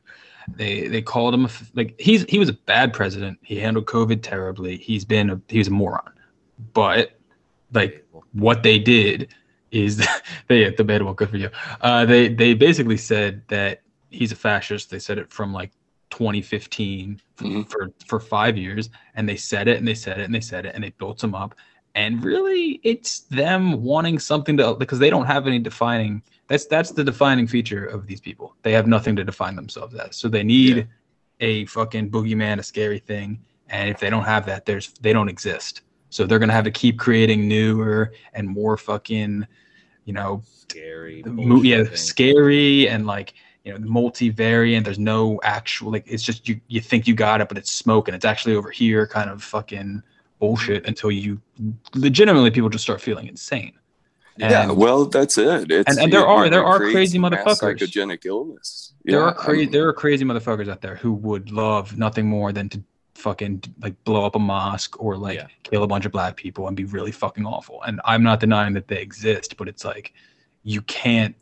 they they called him like he's he was a bad president. He handled COVID terribly. He's been a he's a moron. But like what they did is they debatable good for you. Uh they they basically said that he's a fascist. They said it from like 2015 f- Mhm. for for 5 years and they said it and they said it and they said it and they built them up and really it's them wanting something to because they don't have any defining that's that's the defining feature of these people they have nothing to define themselves as so they need Yeah. a fucking boogeyman a scary thing and if they don't have that there's they don't exist so they're gonna have to keep creating newer and more fucking you know scary mo- yeah thing. scary and like you know multivariant there's no actual like it's just you you think you got it but it's smoke and it's actually over here kind of fucking bullshit mm-hmm. until you legitimately people just start feeling insane yeah, well, that's it. It's, and- and there are- there are crazy motherfuckers. Psychogenic illness. yeah, there are crazy there are crazy motherfuckers out there who would love nothing more than to fucking like blow up a mosque or like Yeah. kill a bunch of black people and be really fucking awful and i'm not denying that they exist but it's like you can't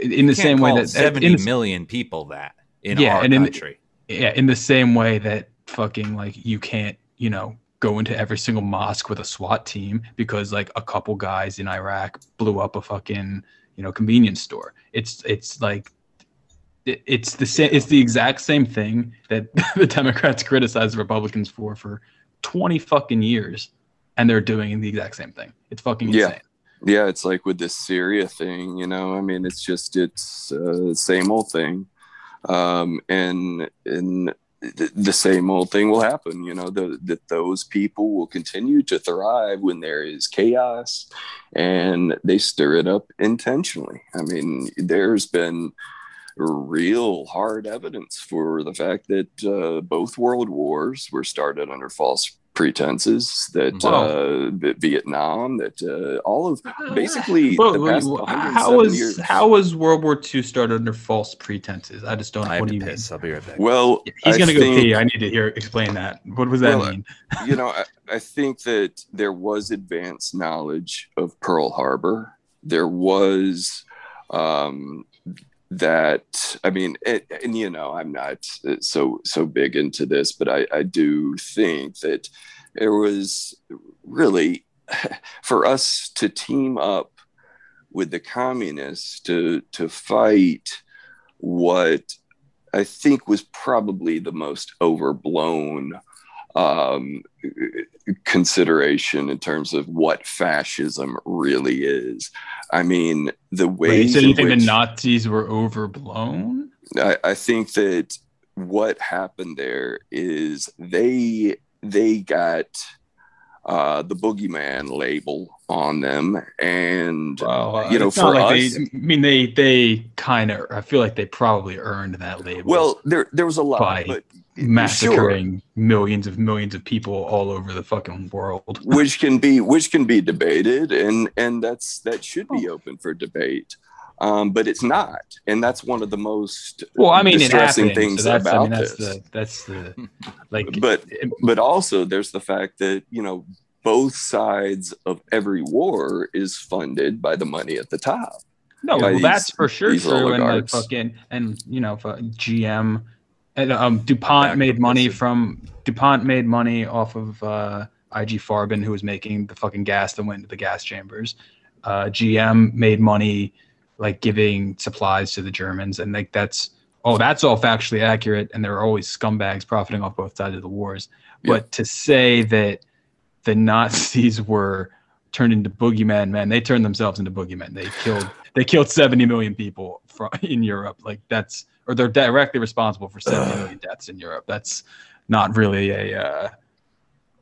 in the same way that seventy in the- million people that in Yeah, our and in- country. Yeah in the same way that fucking like you can't you know go into every single mosque with a SWAT team because like a couple guys in Iraq blew up a fucking you know convenience store. It's it's like it- it's the same it's the exact same thing that the Democrats criticize the Republicans for for 20 fucking years and they're doing the exact same thing. It's fucking Yeah. insane yeah it's like with this syria thing you know i mean it's just it's uh, same old thing. Um and and the, the same old thing will happen you know the, that those people will continue to thrive when there is chaos and they stir it up intentionally. I mean there's been real hard evidence for the fact that uh, both world wars were started under false pretenses that Wow. uh, Vietnam, that uh, all of basically But the past wh- 107 how was years. how was World War II started under false pretenses? I just don't. I have what do to you mean? piss. I'll be right back. well, He's I gonna go think- pee. I need to hear explain that. What does that Well, mean? you know, I, I think that there was advanced knowledge of Pearl Harbor. There was um, that. I mean, and, and you know, I'm not so so big into this, but I, I do think that there was really for us to team up with the communists to to fight what I think was probably the most overblown um, consideration in terms of what fascism really is. I mean, the way. Wait, so you think which, the Nazis were overblown? I, I think that what happened there is they they got uh, the boogeyman label on them, and uh, you know, for like us, they, I mean, they they kind of, I feel like they probably earned that label. Well, there there was a lot, by but massacring sure. millions of millions of people all over the fucking world, which can be which can be debated, and and that's that should be oh. open for debate. Um, but it's not, and that's one of the most well. I mean, distressing happened, things so about I mean, that's this. The, that's the like, but but also there's the fact that you know both sides of every war is funded by the money at the top. No, well, these, that's for sure true. And like fucking, and you know, GM and um, Dupont made money from Dupont made money off of uh, IG Farben, who was making the fucking gas that went into the gas chambers. Uh, GM made money like giving supplies to the Germans, and like that's oh, that's all factually accurate. And there are always scumbags profiting off both sides of the wars. Yeah. But to say that the Nazis were turned into boogeymen, man, they turned themselves into boogeymen. They killed they killed 70 million people from in Europe. Like that's or they're directly responsible for 70 million deaths in Europe. That's not really a uh,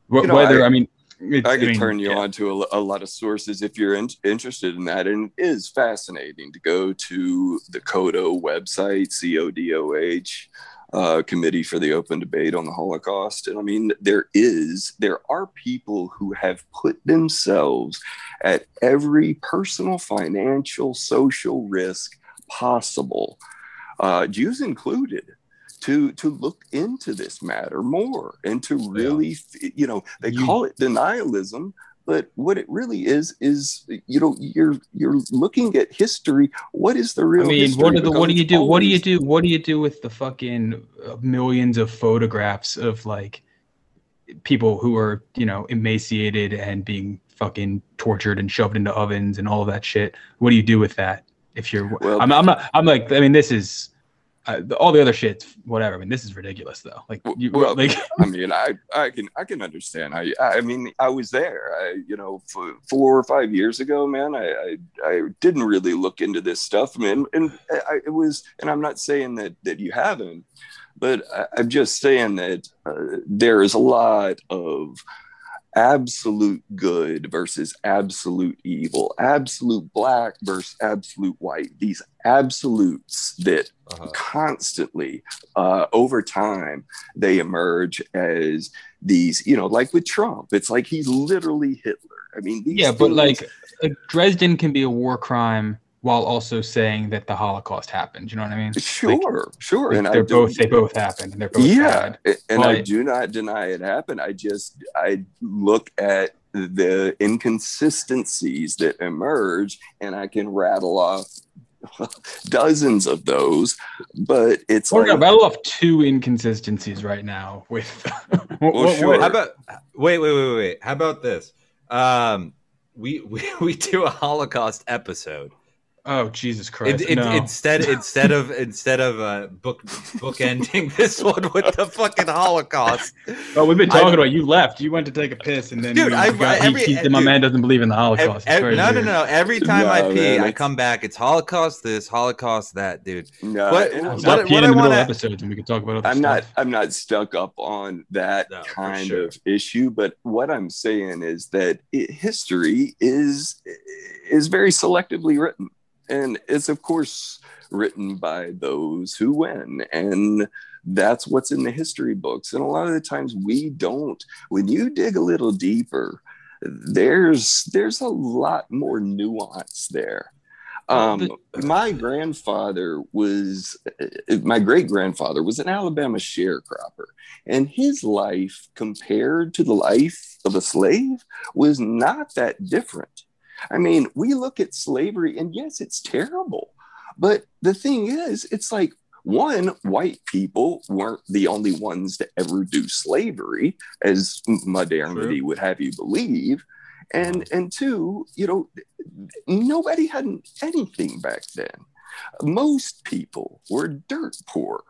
wh- know, whether I, I mean I could I mean, turn you yeah. on to a, a, lot of sources if you're in, interested in that. And it is fascinating to go to the CODOH website, C O D O H, uh, Committee for the Open Debate on the Holocaust. And I mean, there is, there are people who have put themselves at every personal, financial, social risk possible, uh, Jews included to to look into this matter more and to really yeah. you know they you, call it denialism but what it really is is you know you're you're looking at history. What is the real i mean what are the what do you do? always, what do you do? What do you do with the fucking uh, millions of photographs of like people who are you know emaciated and being fucking tortured and shoved into ovens and all of that shit? What do you do with that if you're well, I'm, I'm not i'm like i mean this is uh, all the other shit, whatever. I mean, this is ridiculous, though. Like, you, well, like, I mean, I, I can, I can understand. I, I mean, I was there. I, you know, four or five years ago, man. I, I, I didn't really look into this stuff, I mean, and I, it was, and I'm not saying that that you haven't, but I, am just saying that uh, there is a lot of absolute good versus absolute evil, absolute black versus absolute white. These absolutes that uh-huh. constantly, uh, over time, they emerge as these, you know, like with Trump, it's like he's literally Hitler. I mean, yeah, things- but like, like Dresden can be a war crime while also saying that the Holocaust happened. You know what I mean? Sure, like, sure. And they're I both they both happened, and they're both yeah. Bad. And but, I do not deny it happened. I just I look at the inconsistencies that emerge, and I can rattle off dozens of those. But it's we're like, gonna rattle off two inconsistencies right now. With well, sure. How about wait, wait, wait, wait? How about this? Um, we, we we do a Holocaust episode Oh Jesus Christ! It, it, no. Instead, instead of instead of uh, book book ending this one with the fucking Holocaust. Oh, we've been talking about you left. You went to take a piss, and then dude, we, I, got, every, he, he, my man doesn't believe in the Holocaust. Every, no, no, no, Every time no, I pee, man, I come back. It's Holocaust this, Holocaust that, dude. No, but what, what, what I want to episodes, and we can talk about. I'm stuff. not. I'm not stuck up on that no, kind sure. of issue. But what I'm saying is that it, history is is very selectively written and it's of course written by those who win and that's what's in the history books. And a lot of the times we don't. When you dig a little deeper there's there's a lot more nuance there. Um, my grandfather was my great grandfather was an alabama sharecropper and his life compared to the life of a slave was not that different I mean, we look at slavery and yes, it's terrible. But the thing is, it's like one, white people weren't the only ones to ever do slavery, as modernity True. would have you believe. and uh-huh. and two, you know, nobody had anything back then. Most people were dirt poor,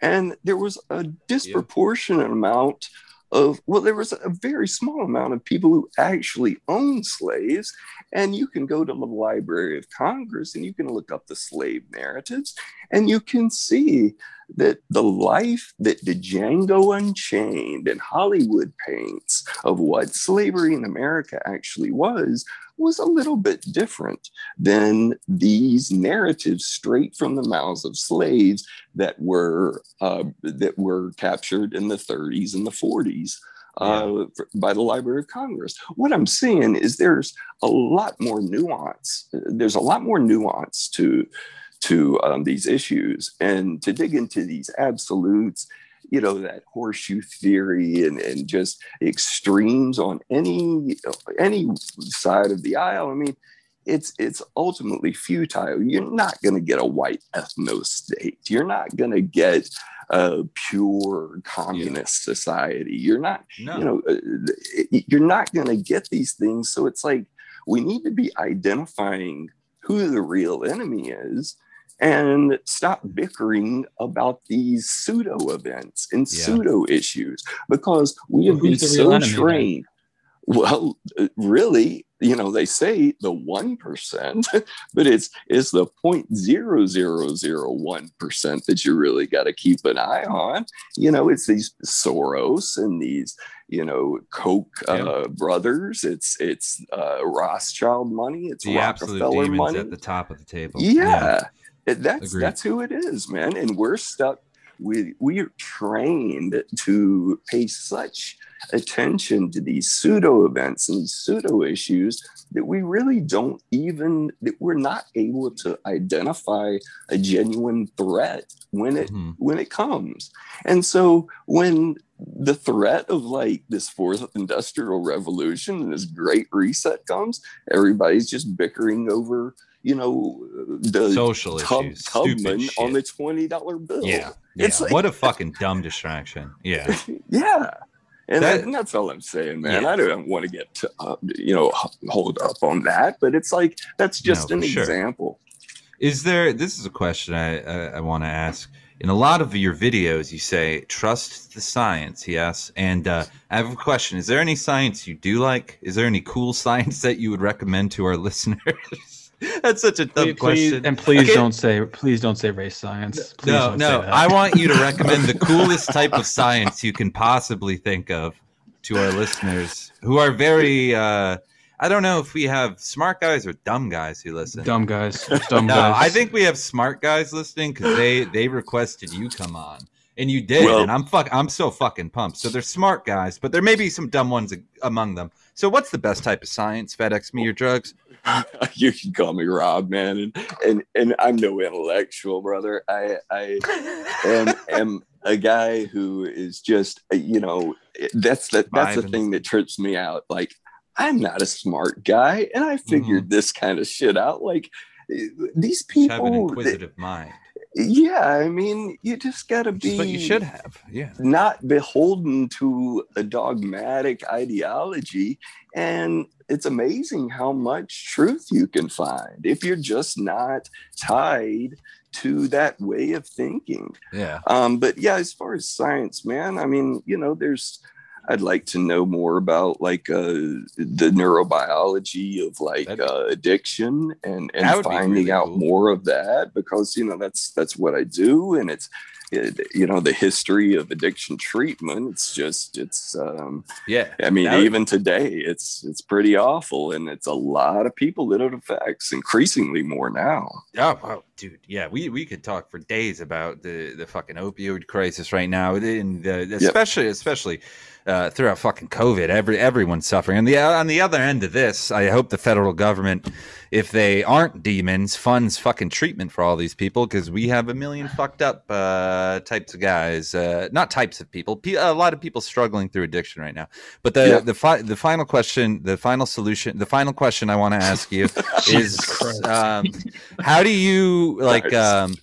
and there was a disproportionate amount of well there was a very small amount of people who actually owned slaves and you can go to the library of congress and you can look up the slave narratives and you can see that the life that the Django Unchained and Hollywood paints of what slavery in America actually was was a little bit different than these narratives straight from the mouths of slaves that were uh, that were captured in the 30s and the 40s uh, by the Library of Congress. What I'm seeing is there's a lot more nuance. There's a lot more nuance to to um, these issues and to dig into these absolutes you know that horseshoe theory and, and just extremes on any any side of the aisle. I mean it's it's ultimately futile. You're not going to get a white ethno state. You're not going to get a pure communist yeah. society. You're not no. you know uh, you're not going to get these things. So it's like we need to be identifying who the real enemy is and stop bickering about these pseudo events and yeah. pseudo issues because we have been so trained. Well, really, you know, they say the one percent, but it's it's the point zero zero zero one percent that you really got to keep an eye on. You know, it's these Soros and these you know Koch uh, yeah. brothers. It's it's uh, Rothschild money. It's the Rockefeller money at the top of the table. yeah. yeah that's Agreed. that's who it is, man. And we're stuck. We we are trained to pay such attention to these pseudo events and pseudo issues that we really don't even that we're not able to identify a genuine threat when it mm-hmm. when it comes. And so when the threat of like this fourth industrial revolution and this great reset comes, everybody's just bickering over you know, the social tub, issues, Tubman on the twenty dollar bill. Yeah, yeah. It's like, what a fucking dumb distraction. Yeah, yeah. And, that, and, that's all I'm saying, man. Yeah. I don't want to get to, uh, you know hold up on that, but it's like that's just no, an sure. example. Is there? This is a question I I, I want to ask. In a lot of your videos, you say trust the science. Yes, and uh, I have a question. Is there any science you do like? Is there any cool science that you would recommend to our listeners? That's such a dumb please, question. And please okay. don't say please don't say race science. Please no, no. I want you to recommend the coolest type of science you can possibly think of to our listeners who are very uh I don't know if we have smart guys or dumb guys who listen. Dumb guys. Dumb no, guys. I think we have smart guys listening because they they requested you come on. And you did, well, and I'm fuck. I'm so fucking pumped. So they're smart guys, but there may be some dumb ones among them. So what's the best type of science? FedEx me your drugs. you can call me Rob, man, and and and I'm no intellectual, brother. I I am am a guy who is just you know that's the that's the thing that trips me out. Like I'm not a smart guy, and I figured mm-hmm. this kind of shit out. Like these people have an inquisitive they, mind yeah i mean you just gotta be you should have yeah. not beholden to a dogmatic ideology and it's amazing how much truth you can find if you're just not tied to that way of thinking. Yeah. Um but yeah as far as science man i mean you know there's I'd like to know more about like uh, the neurobiology of like uh, addiction and and finding really out cool. more of that because you know that's that's what I do and it's it, you know the history of addiction treatment it's just it's um yeah i mean even today it's it's pretty awful and it's a lot of people that it affects increasingly more now oh, oh dude yeah we we could talk for days about the the fucking opioid crisis right now and the, especially yep. especially uh, throughout fucking COVID. Every everyone's suffering. And the on the other end of this, I hope the federal government, if they aren't demons, funds fucking treatment for all these people because we have a million fucked up uh, types of guys. Uh, not types of people. a lot of people struggling through addiction right now. But the yeah. the fi- the final question, the final solution, the final question I want to ask you is, um, how do you like? Um,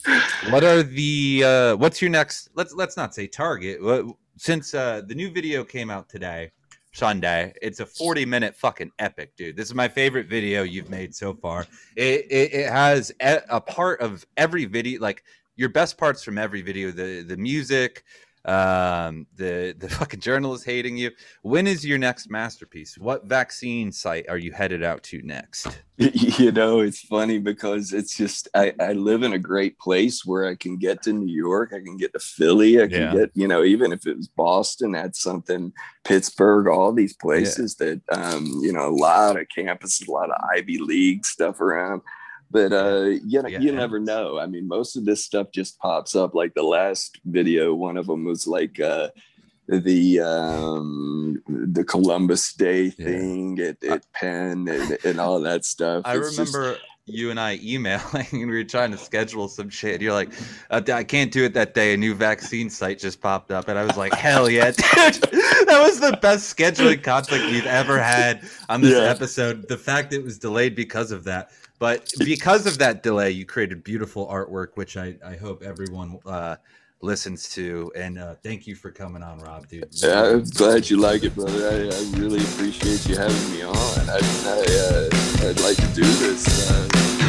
what are the uh, what's your next? Let's let's not say target. What, since uh, the new video came out today, Sunday. It's a 40 minute fucking epic, dude. This is my favorite video you've made so far. It, it, it has a, a part of every video, like your best parts from every video, the the music, um, the the fucking journalist hating you. When is your next masterpiece? What vaccine site are you headed out to next? you know it's funny because it's just I, I live in a great place where i can get to new york i can get to philly i can Yeah. get you know even if it was boston that's something pittsburgh all these places that um you know a lot of campuses a lot of ivy league stuff around but uh you know Yeah, you never know i mean most of this stuff just pops up like the last video one of them was like uh the um the Columbus Day Yeah. thing at, at Penn and, and all that stuff. I It's just- remember you and I emailing and we were trying to schedule some shit. And you're like, uh, I can't do it that day. A new vaccine site just popped up. And I was like, hell yeah, dude. that was the best scheduling conflict we've ever had on this Yeah. episode. The fact it was delayed because of that. But because of that delay, you created beautiful artwork, which I, I hope everyone uh, listens to. And uh, thank you for coming on, Rob, dude. Yeah, I'm glad you like it, brother. I, I really appreciate you having me on. I, I, uh, I'd like to